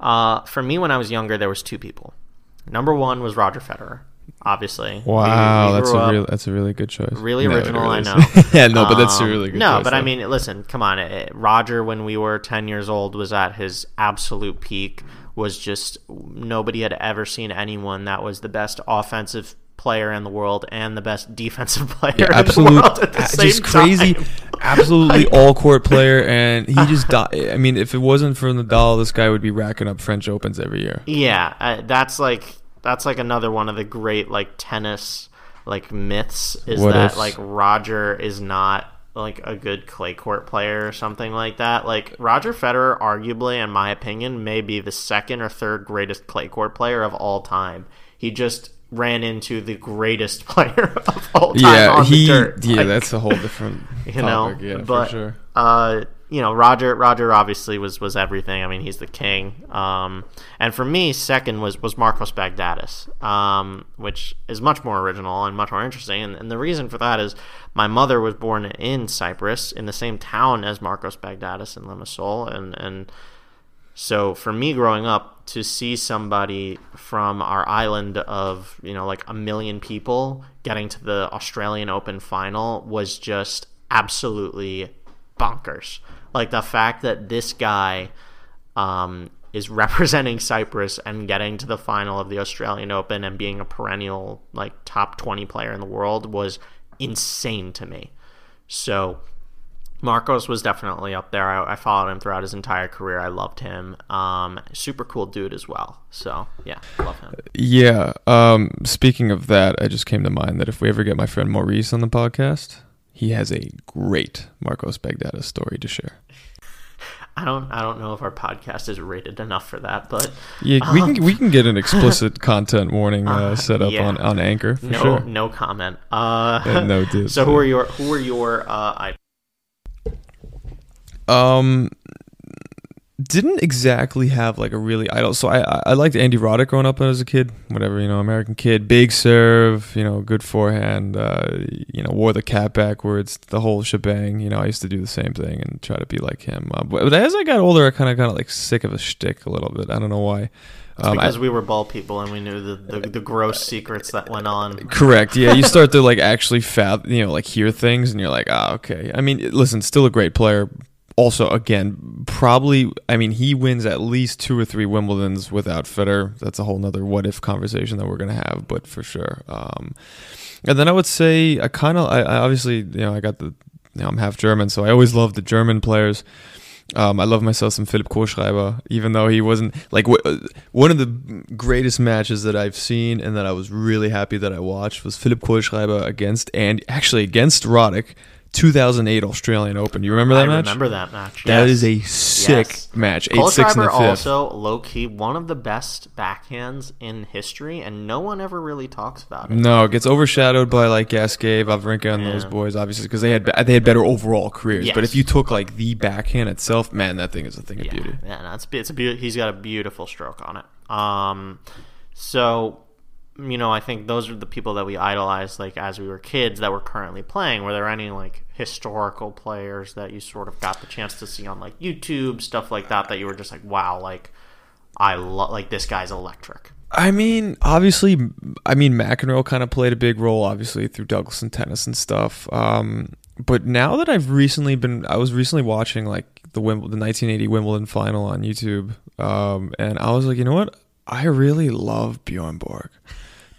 uh, for me, when I was younger, there was two people. Number one was Roger Federer, obviously.
Wow,
we
that's a
up-
real that's a really good choice.
Really
No,
original,
really
I know.
yeah, no, but that's a
Um,
really good choice.
no,
choice.
but I mean, listen, come on. eh, Roger, when we were 10 years old, was at his absolute peak. Was just nobody had ever seen anyone that was the best offensive player in the world and the best defensive player the
absolute,
world at the
a-
same
just crazy,
time.
absolutely all court player, and he just died. I mean, if it wasn't for Nadal, this guy would be racking up French Opens every year.
Yeah, uh, that's like that's like another one of the great like tennis like myths is
What
that like Roger is not like a good clay court player or something like that. Like Roger Federer arguably in my opinion may be the second or third greatest clay court player of all time. He just ran into the greatest player of all time
yeah,
on
he.
the dirt.
Yeah,
Like,
that's a whole different.
you know.
yeah,
but
for sure.
uh, you know, Roger Roger obviously was was everything. I mean, he's the king. Um, and for me, second was was Marcos Baghdatis, um, which is much more original and much more interesting. And, and the reason for that is my mother was born in Cyprus, in the same town as Marcos Baghdatis in Limassol, and and so for me growing up to see somebody from our island of, you know, like a million people getting to the Australian Open final was just absolutely bonkers. Like the fact that this guy um, is representing Cyprus and getting to the final of the Australian Open and being a perennial like top 20 player in the world was insane to me. So Marcos was definitely up there. I, I followed him throughout his entire career. I loved him. Um, super cool dude as well. So yeah, love him.
Yeah. Um, speaking of that, I just came to mind that if we ever get my friend Maurice on the podcast, he has a great Marcos Baghdatis story to share.
I don't I don't know if our podcast is rated enough for that, but
Yeah, we can we can get an explicit content warning uh,
Uh,
set up
yeah.
on, on Anchor for
no
sure.
no comment. Uh,
Yeah, no diss,
so who are your who are your uh, I,
Um, didn't exactly have like a really idol. So I I- I liked Andy Roddick growing up as a kid. Whatever you know, American kid, big serve, you know, good forehand. Uh, you know, wore the cap backwards, the whole shebang. You know, I used to do the same thing and try to be like him. Uh, but, as I got older, I kind of got like sick of a shtick a little bit. I don't know why. Um, I-
because we were ball people and we knew the, the, the gross secrets that went on.
Correct. Yeah, you start to like actually fath- you know, like hear things, and you're like, ah, okay. I mean, listen, still a great player. Also, again, probably. I mean, he wins at least two or three Wimbledons without Federer. That's a whole nother what if conversation that we're gonna have, but for sure. Um, and then I would say I kind of, I, I obviously, you know, I got the, you know, I'm half German, so I always love the German players. Um, I love myself some Philipp Kohlschreiber, even though he wasn't like w- one of the greatest matches that I've seen and that I was really happy that I watched was Philipp Kohlschreiber against and actually against Roddick, 2008 Australian Open. You remember that
I
match?
remember that match.
That
yes.
is a sick
Yes.
match. Eight
Cole
six in the fifth.
also low key one of the best backhands in history, and no one ever really talks about it.
No, it gets overshadowed by like Gasquet, Wawrinka, and those boys, obviously, because they had they had better overall careers. But if you took like the backhand itself, man, that thing is a thing of
Yeah,
beauty.
yeah, no, it's it's a beau- he's got a beautiful stroke on it. Um, so you know, I think those are the people that we idolized, like as we were kids, that were currently playing. Were there any like historical players that you sort of got the chance to see on like YouTube stuff like that that you were just like, wow, like I love like this guy's electric.
I mean, obviously, I mean McEnroe kind of played a big role, obviously through Douglas and tennis and stuff. Um, but now that I've recently been, I was recently watching like the Wimbledon, the 1980 Wimbledon final on YouTube, um, and I was like, you know what? I really love Bjorn Borg.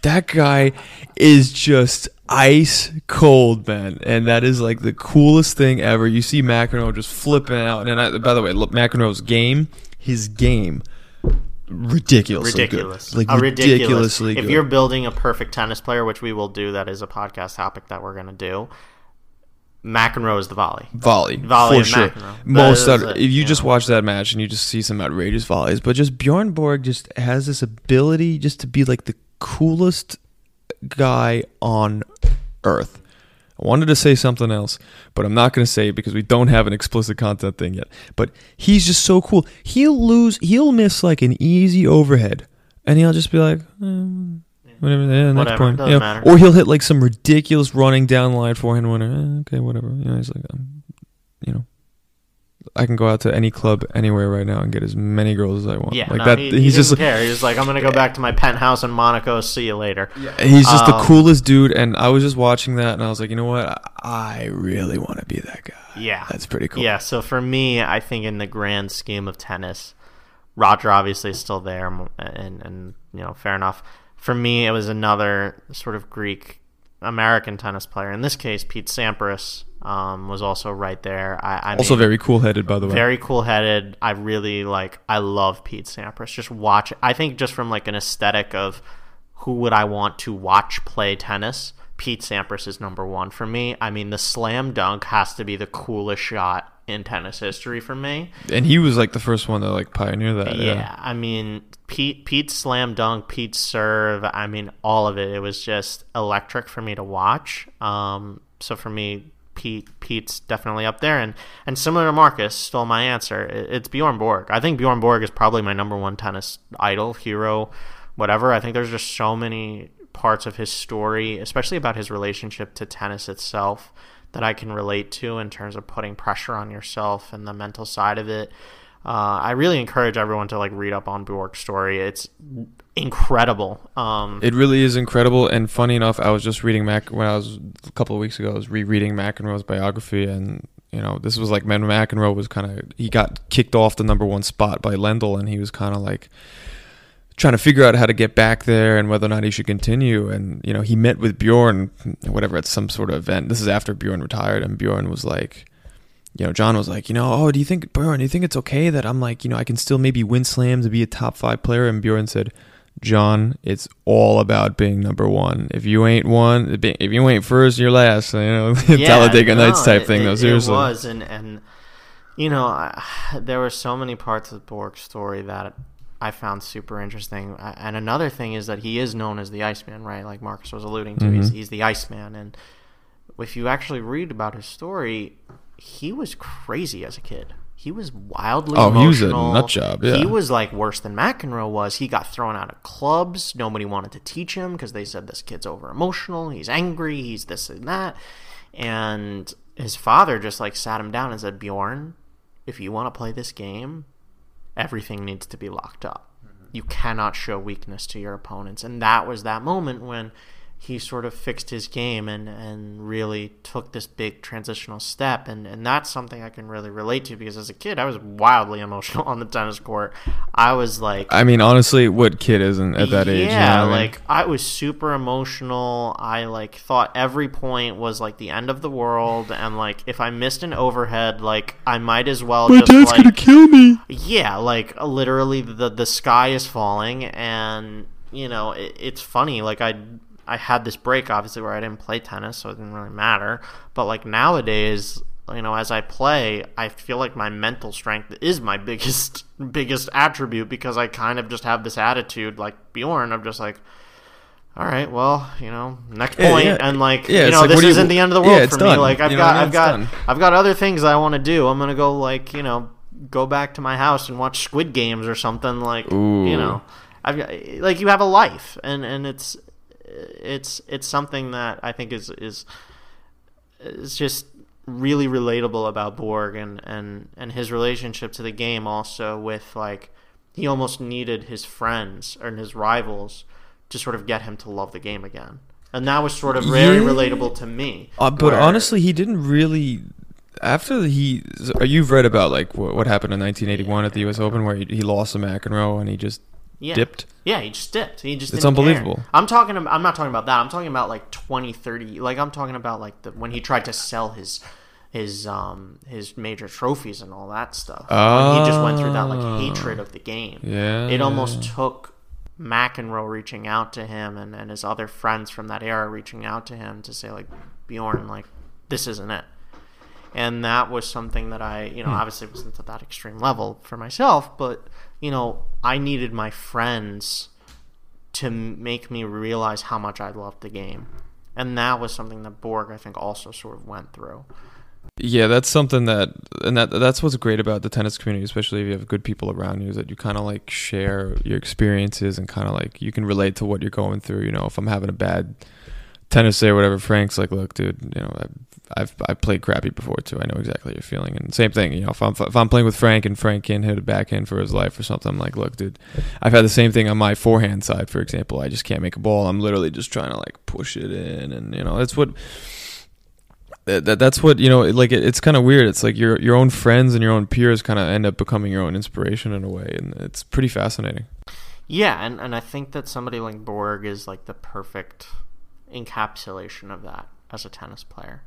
That guy is just ice cold, man, and that is like the coolest thing ever. You see McEnroe just flipping out, and I, by the way, look, McEnroe's game, his game, ridiculously
ridiculous,
good. like
A ridiculous.
ridiculously
If
good.
you're building a perfect tennis player, which we will do, that is a podcast topic that we're gonna do. McEnroe is the volley.
volley,
Volley
for sure.
McEnroe.
Most out,
it,
if you
you
just
know.
watch that match and you just see some outrageous volleys, but just Bjorn Borg just has this ability just to be like the coolest guy on earth. I wanted to say something else, but I'm not going to say it because we don't have an explicit content thing yet. But he's just so cool. He'll lose, he'll miss like an easy overhead, and he'll just be like, "Mm, whatever, yeah, next
Whatever,
point. You know. Or he'll hit like some ridiculous running down line forehand winner. Eh, okay, whatever. You know, he's like, um, you know, I can go out to any club anywhere right now and get as many girls as I want.
Yeah,
like
no,
that.
he,
he's
he
just
care. He's like, I'm gonna go back to my penthouse in Monaco. See you later. Yeah.
He's just the
Um,
coolest dude, and I was just watching that, and I was like, you know what? I really want to be that guy.
Yeah,
That's pretty cool.
Yeah, so for me, I think in the grand scheme of tennis, Roger obviously is still there, and and you know, fair enough. For me, it was another sort of Greek American tennis player. In this case, Pete Sampras um, was also right there. I, I
Also
mean,
very cool headed, by the way.
very cool headed. I really like. I love Pete Sampras. Just watch. I think just from like an aesthetic of who would I want to watch play tennis. Pete Sampras is number one for me. I mean, the slam dunk has to be the coolest shot in tennis history for me.
And he was like the first one to like pioneer that.
Yeah,
Yeah.
I mean Pete Pete's slam dunk, Pete's serve, I mean all of it. It was just electric for me to watch. Um, so for me, Pete Pete's definitely up there, and and similar to Marcus, stole my answer. It's Bjorn Borg. I think Bjorn Borg is probably my number one tennis idol, hero, whatever. I think there's just so many parts of his story, especially about his relationship to tennis itself, that I can relate to in terms of putting pressure on yourself and the mental side of it. Uh, I really encourage everyone to like read up on Bjork's story. It's incredible. Um,
It really is incredible. And funny enough, I was just reading Mac when I was a couple of weeks ago. I was rereading McEnroe's biography, and you know, this was like when McEnroe was kind of he got kicked off the number one spot by Lendl, and he was kind of like trying to figure out how to get back there and whether or not he should continue. And you know, he met with Bjorn, whatever, at some sort of event. This is after Bjorn retired, and Bjorn was like. You know, John was like, you know, oh, do you think, Bjorn, do you think it's okay that I'm like, you know, I can still maybe win slams to be a top five player? And Bjorn said, John, it's all about being number one. If you ain't one, if you ain't first, you're last. You know, Talladega
no,
Nights type
it-
thing.
It,
though,
it was, and and you know, I, there were so many parts of Borg's story that I found super interesting. And another thing is that he is known as the Iceman, right? Like Marcus was alluding to, he's,
Mhm.
he's the Iceman. And if you actually read about his story, he was crazy as a kid. He was wildly
Oh, he was a
emotional.
nut job, yeah.
He was like worse than McEnroe was. He got thrown out of clubs. Nobody wanted to teach him because they said this kid's over emotional. He's angry. He's this and that. And his father just like sat him down and said, Bjorn, if you want to play this game, everything needs to be locked up. You cannot show weakness to your opponents. And that was that moment when he sort of fixed his game and, and really took this big transitional step. And, and that's something I can really relate to because as a kid, I was wildly emotional on the tennis court. I was like,
I mean, honestly, what kid isn't at that age? you know
yeah,
I mean?
like I was super emotional. I like thought every point was like the end of the world, and like if I missed an overhead, like I might as well
my
just
dad's
like
gonna kill me.
yeah, like literally the the sky is falling, and you know it, it's funny. Like I I had this break obviously where I didn't play tennis, so it didn't really matter. But like nowadays, you know, as I play, I feel like my mental strength is my biggest biggest attribute because I kind of just have this attitude like Bjorn. I'm just like. All right, well, you know, next
Yeah,
point,
yeah.
and like,
Yeah,
you know,
like,
this
what do you-
isn't the end of the world for me.
done.
Like, I've
You
got,
what I mean?
I've got,
done.
I've got other things I want to do. I'm gonna go like you know go back to my house and watch Squid Games or something like
Ooh.
you know I've got, like you have a life and and it's it's it's something that I think is is is just really relatable about Borg and and and his relationship to the game also with like he almost needed his friends and his rivals to sort of get him to love the game again. And that was sort of very
Yeah.
relatable to me.
Uh, but
where-
honestly, he didn't really. After he, you've read about like what, what happened in 1981 at the U.S. Open, where he, he lost to McEnroe and he just
yeah.
dipped.
Yeah, he just dipped. He just
It's
didn't care.
unbelievable.
I'm talking about, I'm not talking about that. I'm talking about like 20, 30 like I'm talking about like the when he tried to sell his his um his major trophies and all that stuff. when he just went through that like
Oh.
hatred of the game.
Yeah,
It almost took McEnroe reaching out to him and, and his other friends from that era reaching out to him to say like Bjorn like this isn't it. And that was something that I, you know,
Hmm.
obviously wasn't at that extreme level for myself, but you know, I needed my friends to make me realize how much I loved the game. And that was something that Borg, I think, also sort of went through.
Yeah, that's something that, and that that's what's great about the tennis community, especially if you have good people around you, is that you kind of like share your experiences and kind of like you can relate to what you're going through. You know, if I'm having a bad tennis day or whatever, Frank's like, look, dude, you know, I've I've, I've played crappy before too. I know exactly how you're feeling, and same thing. You know, if I'm if I'm playing with Frank and Frank can't hit a backhand for his life or something, I'm like, look, dude, I've had the same thing on my forehand side, for example. I just can't make a ball. I'm literally just trying to like push it in, and you know, that's what that, that that's what you know like it, it's kind of weird it's like your your own friends and your own peers kind of end up becoming your own inspiration in a way and it's pretty fascinating
Yeah, and, and I think that somebody like Borg is like the perfect encapsulation of that as a tennis player.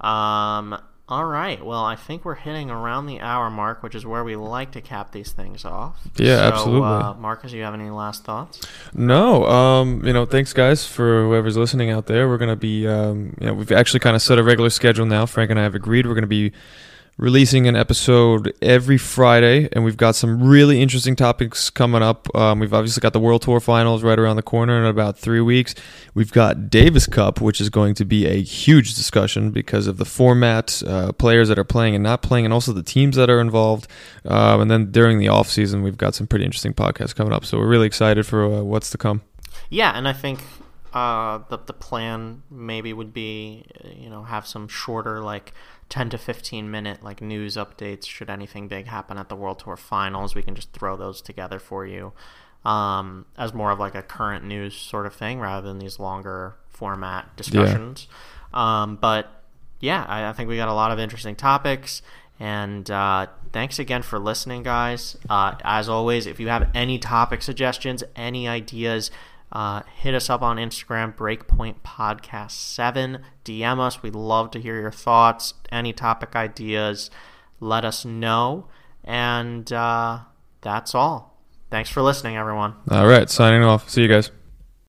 Um, all right. Well, I think we're hitting around the hour mark, which is where we like to cap these things off.
Yeah,
So,
absolutely.
Uh, Marcus, you have any last thoughts?
no um you know thanks guys for whoever's listening out there we're gonna be um you know we've actually kind of set a regular schedule now frank and i have agreed we're gonna be releasing an episode every Friday, and we've got some really interesting topics coming up. Um, we've obviously got the World Tour Finals right around the corner in about three weeks. We've got Davis Cup, which is going to be a huge discussion because of the format, uh, players that are playing and not playing, and also the teams that are involved. Um, and then during the off season, we've got some pretty interesting podcasts coming up. So we're really excited for uh, what's to come.
Yeah, and I think uh, the the plan maybe would be, you know, have some shorter like 10 to 15 minute like news updates should anything big happen at the World Tour Finals. We can just throw those together for you um, as more of like a current news sort of thing rather than these longer format discussions. Yeah. Um, but yeah, I, I, think we got a lot of interesting topics. And uh, thanks again for listening, guys. Uh, as always, if you have any topic suggestions, any ideas, uh, hit us up on Instagram, Breakpoint Podcast 7. DM us. We'd love to hear your thoughts, any topic ideas. Let us know. And uh, that's all. Thanks for listening, everyone.
All right. Signing off. See you guys.